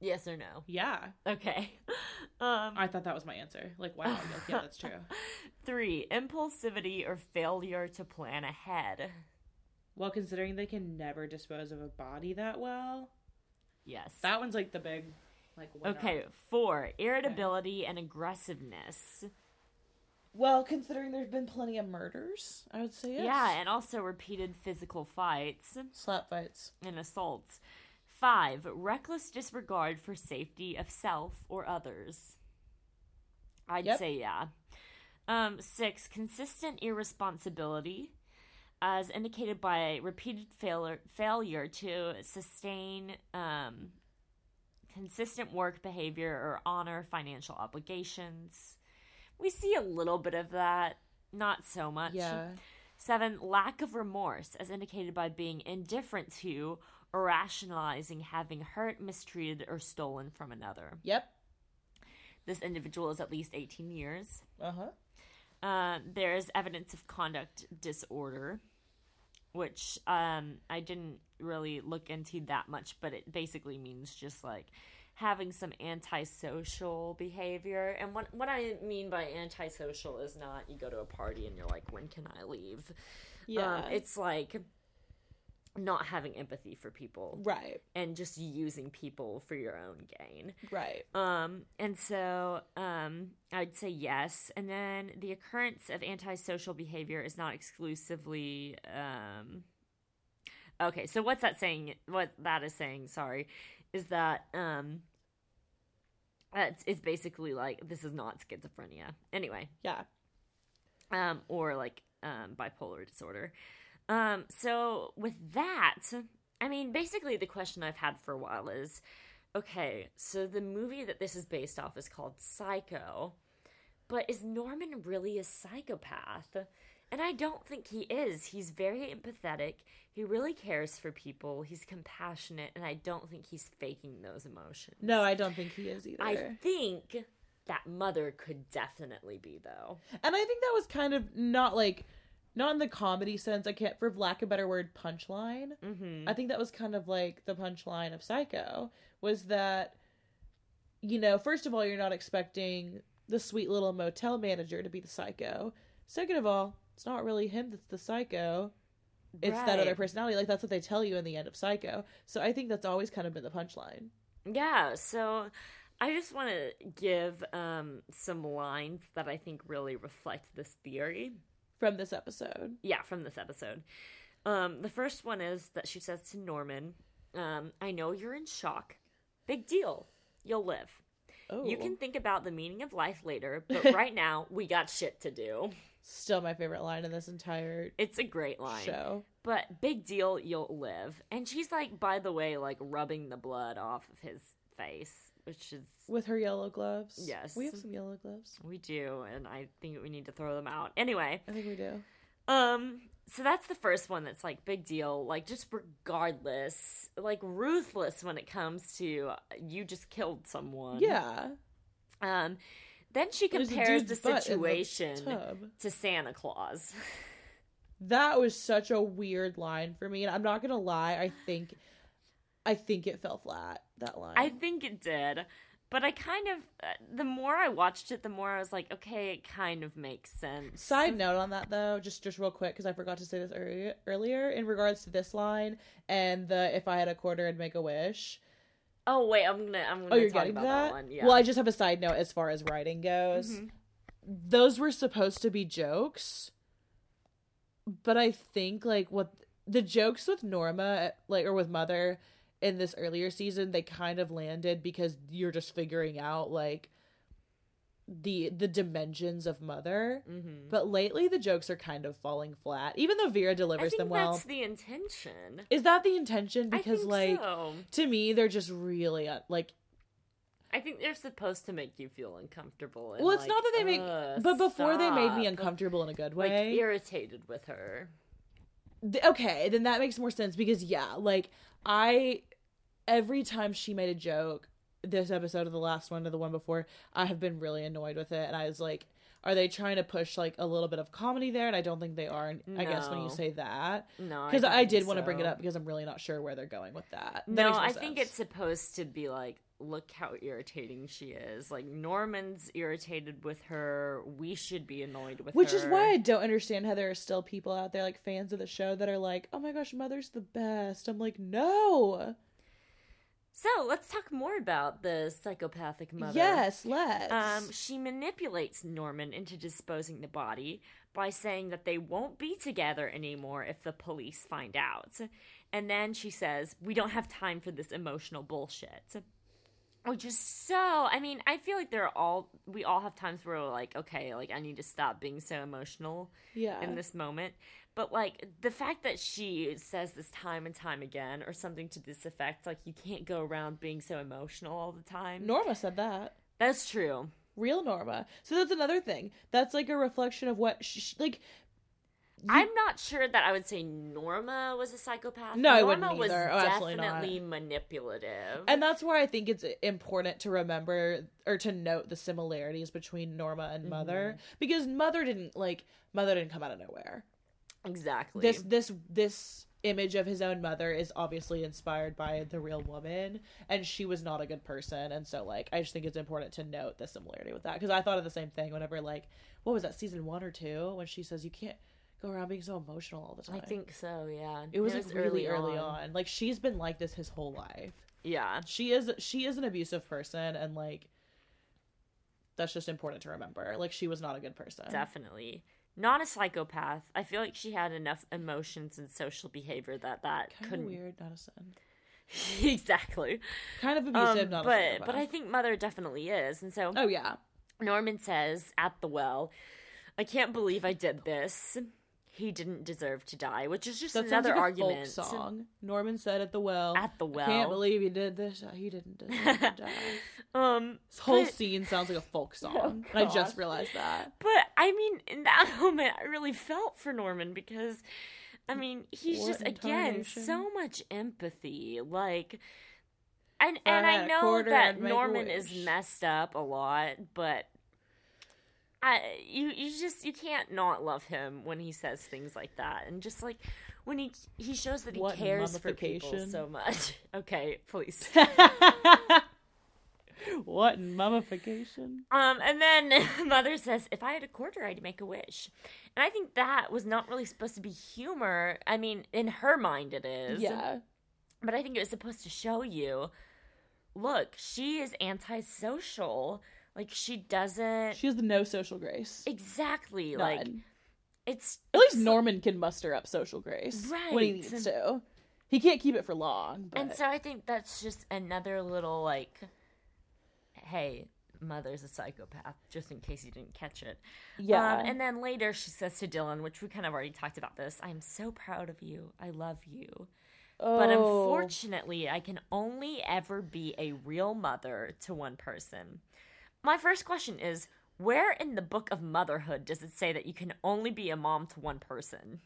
Yes or no? Yeah. Okay. (laughs) Um, I thought that was my answer. Like, wow. like, yeah, that's (laughs) true. three, impulsivity or failure to plan ahead. Well, considering they can never dispose of a body that well, Yes. that one's like the big, like, winner. Okay, four, irritability and aggressiveness. Well, considering there's been plenty of murders, I would say yes. Yeah, and also repeated physical fights slap fights. and assaults. Five, reckless disregard for safety of self or others. I'd Yep. say yeah. Um, six, consistent irresponsibility, as indicated by repeated failure failure to sustain um, consistent work behavior or honor financial obligations. We see a little bit of that, not so much. Yeah. Seven, lack of remorse, as indicated by being indifferent to or rationalizing having hurt, mistreated, or stolen from another. Yep. This individual is at least 18 years. Uh huh. Uh, there is evidence of conduct disorder, which um, I didn't really look into that much, but it basically means just like having some antisocial behavior. And what what I mean by antisocial is not you go to a party and you're like, when can I leave? Yeah. Um, it's like not having empathy for people right. and just using people for your own gain. Right. Um, and so um, I'd say yes. And then the occurrence of antisocial behavior is not exclusively. Um, okay, so what's that saying? What that is saying, sorry, is that um, it's, it's basically like this is not schizophrenia. Anyway, Yeah. um, or like um, bipolar disorder. Um, so with that, I mean, basically the question I've had for a while is, okay, so the movie that this is based off is called Psycho, but is Norman really a psychopath? And I don't think he is. He's very empathetic. He really cares for people. He's compassionate, and I don't think he's faking those emotions. No, I don't think he is either. I think that mother could definitely be though. and I think that was kind of not like, not in the comedy sense. I can't, for lack of a better word, punchline. Mm-hmm. I think that was kind of like the punchline of Psycho was that, you know, first of all, you're not expecting the sweet little motel manager to be the psycho. Second of all, it's not really him that's the psycho. It's that other personality. Like that's what they tell you in the end of Psycho. So I think that's always kind of been the punchline. Yeah, so I just want to give um, some lines that I think really reflect this theory. From this episode. Yeah, from this episode. Um, the first one is that she says to Norman, um, I know you're in shock. Big deal. You'll live. Oh. You can think about the meaning of life later, but (laughs) right now, we got shit to do. still my favorite line in this entire It's a great line. show. But big deal, you'll live. And she's like, by the way, like rubbing the blood off of his face, which is With her yellow gloves. Yes. We have some yellow gloves. We do, and I think we need to throw them out. Anyway, I think we do. um, so that's the first one that's like big deal, like just regardless, like ruthless when it comes to you just killed someone. Yeah. Um, then she compares the in the situation to Santa Claus. (laughs) That was such a weird line for me, and I'm not gonna lie. I think, I think it fell flat. That line. I think it did. But I kind of, uh, the more I watched it, the more I was like, okay, it kind of makes sense. Side note on that though, just just real quick because I forgot to say this earlier. Earlier in regards to this line and the if I had a quarter, I'd make a wish. Oh wait, I'm gonna, I'm gonna Oh, you're talk getting about that? that one. Yeah. Well, I just have a side note as far as writing goes. Mhm. Those were supposed to be jokes, but I think like what the jokes with Norma, like or with Mother, in this earlier season, they kind of landed because you're just figuring out like the the dimensions of Mother. Mm-hmm. But lately, the jokes are kind of falling flat, even though Vera delivers them well. that's the intention. Is that the intention? Because like so. to me, they're just really uh, like. I think they're supposed to make you feel uncomfortable. and Well, it's like, not that they make, "Ugh, but before they made me uncomfortable in a good way, like irritated with her. Okay, then that makes more sense because yeah, like I every time she made a joke, this episode of the last one or the one before, I have been really annoyed with it and I was like are they trying to push like a little bit of comedy there? And I don't think they are. And I guess when you say that, No, because I, think did want to bring it up because I'm really not sure where they're going with that. That No, I think it's supposed to be like, look how irritating she is. Like Norman's irritated with her. We should be annoyed with Which her. Which is why I don't understand how there are still people out there, like fans of the show, that are like, "Oh my gosh, Mother's the best." I'm like, no, So let's talk more about the psychopathic mother. yes, let's. Um, she manipulates Norman into disposing the body by saying that they won't be together anymore if the police find out. And then she says, We don't have time for this emotional bullshit. Which is so, I mean, I feel like there are all, we all have times where we're like, okay, like I need to stop being so emotional yeah, in this moment. But like the fact that she says this time and time again, or something to this effect, like you can't go around being so emotional all the time. Norma said that. That's true. real Norma. So that's another thing. That's like a reflection of what she, like. I'm not sure that I would say Norma was a psychopath. No, I Norma wouldn't was either. Oh, absolutely not. definitely manipulative. And that's why I think it's important to remember or to note the similarities between Norma and Mother Mm-hmm. because Mother didn't like Mother didn't come out of nowhere. Exactly. This this this image of his own mother is obviously inspired by the real woman and she was not a good person and so like I just think it's important to note the similarity with that because I thought of the same thing whenever like what was that season 1 or 2 when she says you can't go around being so emotional all the time. I think so. Yeah, It was, like really early, on. Like she's been like this his whole life. Yeah, She is she is an abusive person and like that's just important to remember. Like she was not a good person. definitely not a psychopath. I feel like she had enough emotions and social behavior that that Kind of couldn't weird, not a son. (laughs) exactly. Kind of Um, abusive, not a but psychopath. but I think Mother definitely is, and so Oh yeah. Norman says at the well, "I can't believe I did this." He didn't deserve to die, which is just That another like a argument. folk song. Norman said at the well. At the well, I can't believe he did this. He didn't deserve to (laughs) die. Um, This whole but- scene sounds like a folk (laughs) song. Oh, I just realized that. But I mean, in that (laughs) moment, I really felt for Norman because, I mean, he's What just again so much empathy. Like, and and I know that I'd make a Norman is messed up a lot, but. I, you you just you can't not love him when he says things like that and just like when he he shows that he What cares for people so much. (laughs) Okay, please. (laughs) what mummification? Um, and then (laughs) Mother says, "If I had a quarter, I'd make a wish." And I think that was not really supposed to be humor. I mean, in her mind, it is. Yeah. But I think it was supposed to show you, look, she is antisocial. Like she doesn't She has no social grace. exactly like it's At least it's- Norman can muster up social grace when he Right. needs to. He can't keep it for long, but And so I think that's just another little like, hey, mother's a psychopath, just in case you didn't catch it. yeah. Um, and then later she says to Dylan, which we kind of already talked about this, I am so proud of you. I love you. But Oh. unfortunately, I can only ever be a real mother to one person. My first question is where in the book of motherhood does it say that you can only be a mom to one person?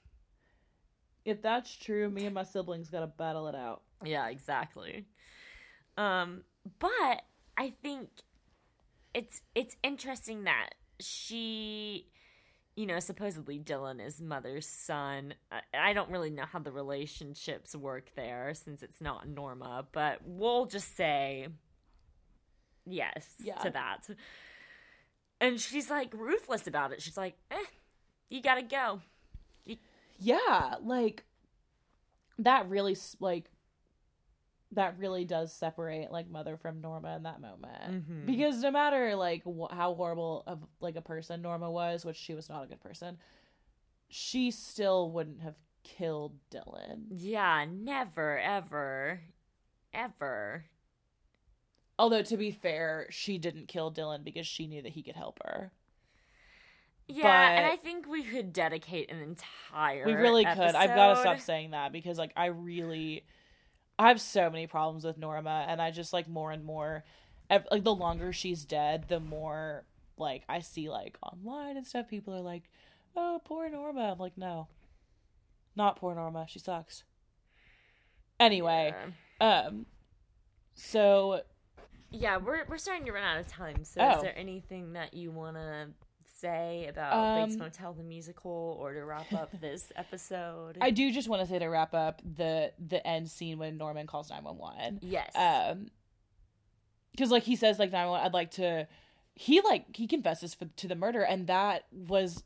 if that's true, me and my siblings gotta battle it out. Yeah, exactly. Um, but I think it's it's interesting that she, you know, supposedly Dylan is mother's son. I, I don't really know how the relationships work there since it's not Norma, but we'll just say yes Yeah. to that. And she's like ruthless about it. She's like, eh, you gotta go. Yeah, like that really s- like that really does separate like mother from Norma in that moment. Mhm. Because no matter like wh- how horrible of like a person Norma was, which she was not a good person, she still wouldn't have killed Dylan. Yeah, never, ever, ever. Although to be fair, she didn't kill Dylan because she knew that he could help her. Yeah, and I think we could dedicate an entire. We really could. I've got to stop saying that because like I really I have so many problems with Norma and I just like more and more like the longer she's dead, the more like I see like online and stuff people are like, "Oh, poor Norma." I'm like, "No. Not poor Norma. She sucks." Anyway, Yeah. um so Yeah, we're we're starting to run out of time. So, Oh. is there anything that you want to say about Bates Um, Motel the musical, or to wrap up (laughs) this episode? I do just want to say to wrap up the the end scene when Norman calls 911. yes. um because like he says like 911 i'd like to he like he confesses for, to the murder and that was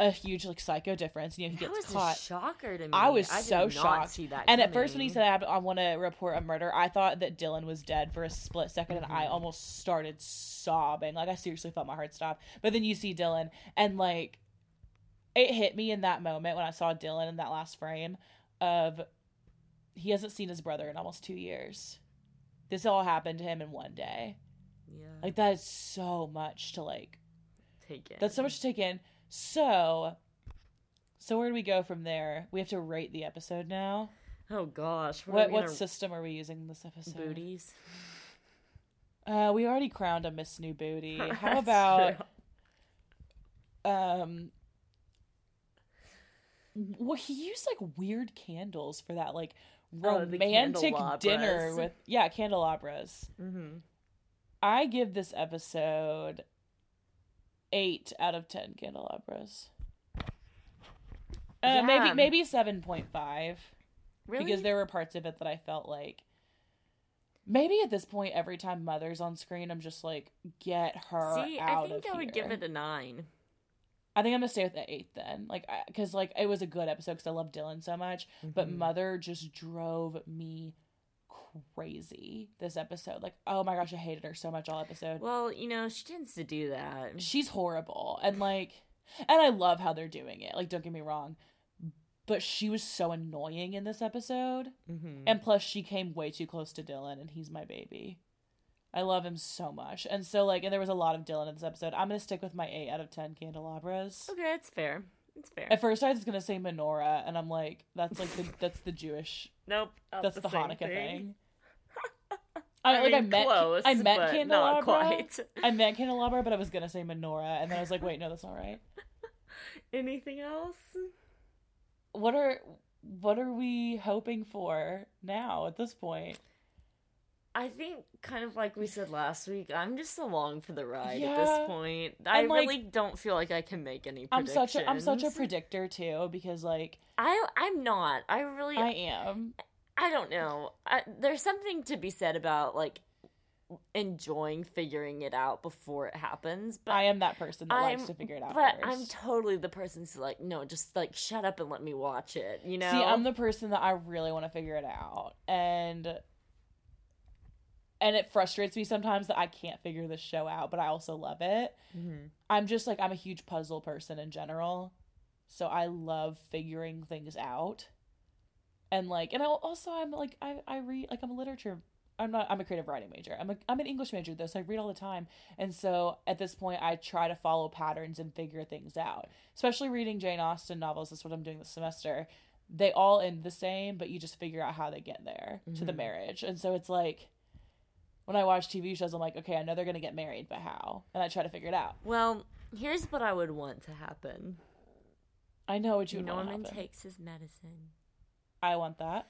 a huge like psycho difference you know he that gets was caught shocker to me. I was did so shocked. See that and at first when he said i, I want to report a murder i thought that dylan was dead for a split 2nd and Mm-hmm. i almost started sobbing like i seriously thought my heart stopped but then you see dylan and like it hit me in that moment when i saw dylan in that last frame of he hasn't seen his brother in almost two years this all happened to him in one day yeah, like that is so much to like. take it. That's so much to take in. So, so where do we go from there? We have to rate the episode now. Oh gosh, what, What what system are we using this episode? booties? Uh, we already crowned a Miss New Booty. (laughs) How about um? Well, he used like weird candles for that, like Oh, romantic dinner with yeah candelabras. mm-hmm. I give this episode eight out of ten candelabras. Uh, maybe Yeah. maybe seven point five Really? because there were parts of it that I felt like maybe at this point every time Mother's on screen I'm just like get her See, out I think I would give it a nine. I think I'm gonna stay with the eight then, like because like it was a good episode because I love Dylan so much, but Mhm. Mother just drove me crazy this episode. Like oh my gosh, I hated her so much all episode. Well, you know, she tends to do that. she's horrible and like and i love how they're doing it like don't get me wrong but she was so annoying in this episode Mhm. and plus she came way too close to dylan and he's my baby i love him so much and so like and there was a lot of dylan in this episode i'm gonna stick with my 8 out of 10 candelabras Okay, it's fair. It's fair. at first i was gonna say menorah and i'm like that's like the, that's the jewish nope. that's the, same hanukkah thing, I, like mean, I close, I but candelabra. Not quite. (laughs) I met candelabra, but I was gonna say menorah, and then I was like, wait, no, that's not right. (laughs) Anything else? what are what are we hoping for now at this point? I think, kind of like we said last week, I'm just along for the ride at this point. I And, like, really don't feel like I can make any I'm such a I'm such a predictor too because like I I'm not. I really I I, don't know. I, there's something to be said about like enjoying figuring it out before it happens, but I am that person that likes I'm- to figure it out. But first. I'm totally the person who's like, no, just like shut up and let me watch it. You know? See, I'm the person that I really want to figure it out, and and it frustrates me sometimes that I can't figure this show out, but I also love it. Mhm. I'm just like I'm a huge puzzle person in general, so I love figuring things out, and like, and I also I'm like I I read like I'm a literature. I'm not. I'm a creative writing major. I'm a. I'm an English major though, so I read all the time. And so at this point, I try to follow patterns and figure things out. Especially reading Jane Austen novels. That's what I'm doing this semester. They all end the same, but you just figure out how they get there to the Mhm. marriage. And so it's like, when I watch TV shows, I'm like, okay, I know they're gonna get married, but how? And I try to figure it out. Well, here's what I would want to happen. I know what you want Norman takes his medicine. I want that.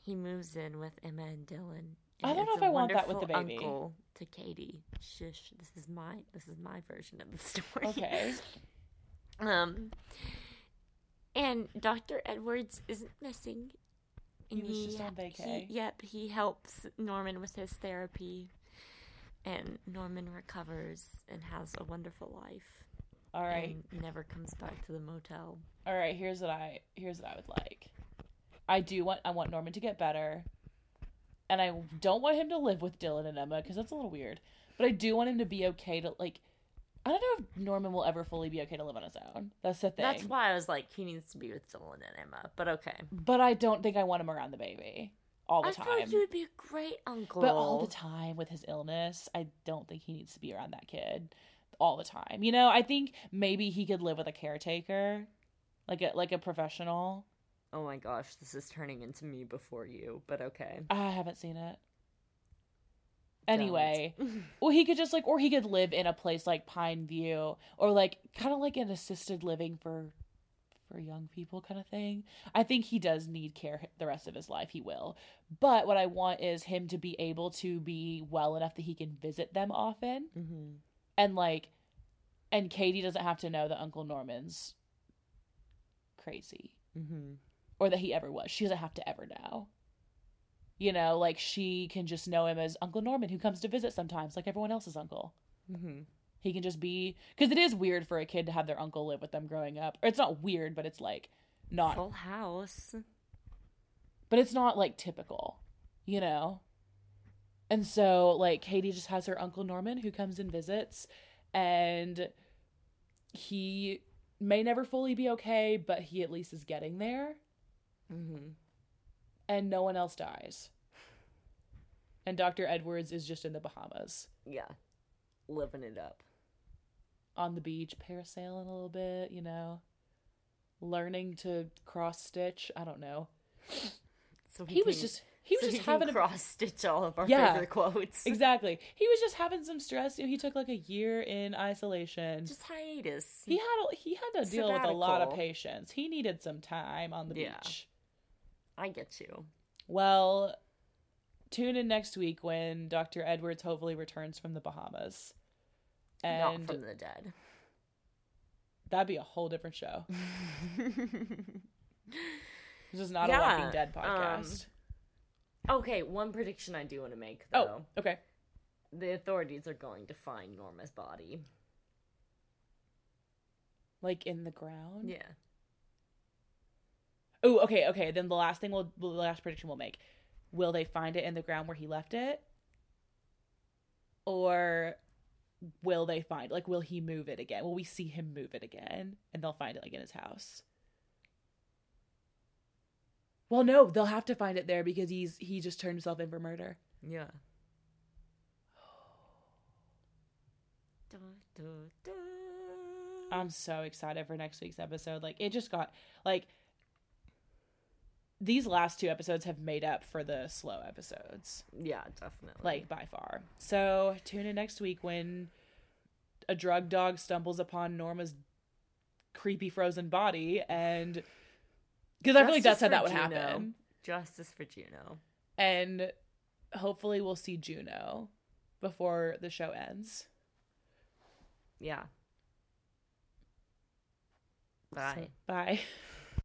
He moves in with Emma and Dylan. I don't know if I want that with the baby. Uncle to Katie. Shush. This is my this is my version of the (laughs) story. Okay. (laughs) Um. And Doctor Edwards isn't missing. He was just on he- yep, he helps Norman with his therapy, and Norman recovers and has a wonderful life. All right. and never comes back to the motel. All right. Here's what I here's what I would like. I do want I want Norman to get better, and I don't want him to live with Dylan and Emma because that's a little weird. But I do want him to be okay to like. I don't know if Norman will ever fully be okay to live on his own. That's the thing. That's why I was like, he needs to be with Dylan and Emma. But okay. But I don't think I want him around the baby all the I time. I thought you would be a great uncle. But all the time with his illness, I don't think he needs to be around that kid all the time. You know, I think maybe he could live with a caretaker, like a like a professional. Oh my gosh, this is turning into me before you. But okay. I haven't seen it. Anyway, (laughs) well, he could just like, or he could live in a place like Pine View, or like kind of like an assisted living for for young people kind of thing. I think he does need care the rest of his life. He will. But what I want is him to be able to be well enough that he can visit them often. hmm and like and Katie doesn't have to know that Uncle Norman's crazy hmm or that he ever was. She doesn't have to ever know. You know, like she can just know him as Uncle Norman who comes to visit sometimes like everyone else's uncle. hmm He can just be cuz it is weird for a kid to have their uncle live with them growing up. Or it's not weird, but it's like not Full house. but it's not like typical, you know? And so, like, Katie just has her Uncle Norman who comes and visits, and he may never fully be okay, but he at least is getting there, hmm and no one else dies. And Dr. Edwards is just in the Bahamas Yeah. Living it up. on the beach, parasailing a little bit, you know, learning to cross stitch. I don't know. (laughs) So He was can- just, he was so just having a cross stitch all of our Yeah. favorite quotes. (laughs) Exactly. He was just having some stress. You know, he took like a year in isolation. Just hiatus. he had a, he had to deal with a lot of Sabbatical. patience. He needed some time on the Yeah. beach. I get you. Well, tune in next week when Dr. Edwards hopefully returns from the Bahamas. Not And from the dead. that'd be a whole different show. (laughs) This is not Yeah, a Walking Dead um, podcast. okay, one prediction I do want to make oh, though. okay. The authorities are going to find Norma's body. Like in the ground? Yeah. Oh, okay, okay. Then the last thing we'll, the last prediction we'll make: Will they find it in the ground where he left it, or will they find like will he move it again? Will we see him move it again, and they'll find it like in his house? Well, no, they'll have to find it there because he's he just turned himself in for murder. Yeah. Da, da, da. I'm so excited for next week's episode. Like it just got like these last two episodes have made up for the slow episodes. yeah, definitely. like by far. So tune in next week when a drug dog stumbles upon Norma's creepy frozen body, and because I feel like that's how that would Juno. happen, Justice for Juno. and hopefully we'll see Juno before the show ends. Yeah. Bye. So, bye. (laughs)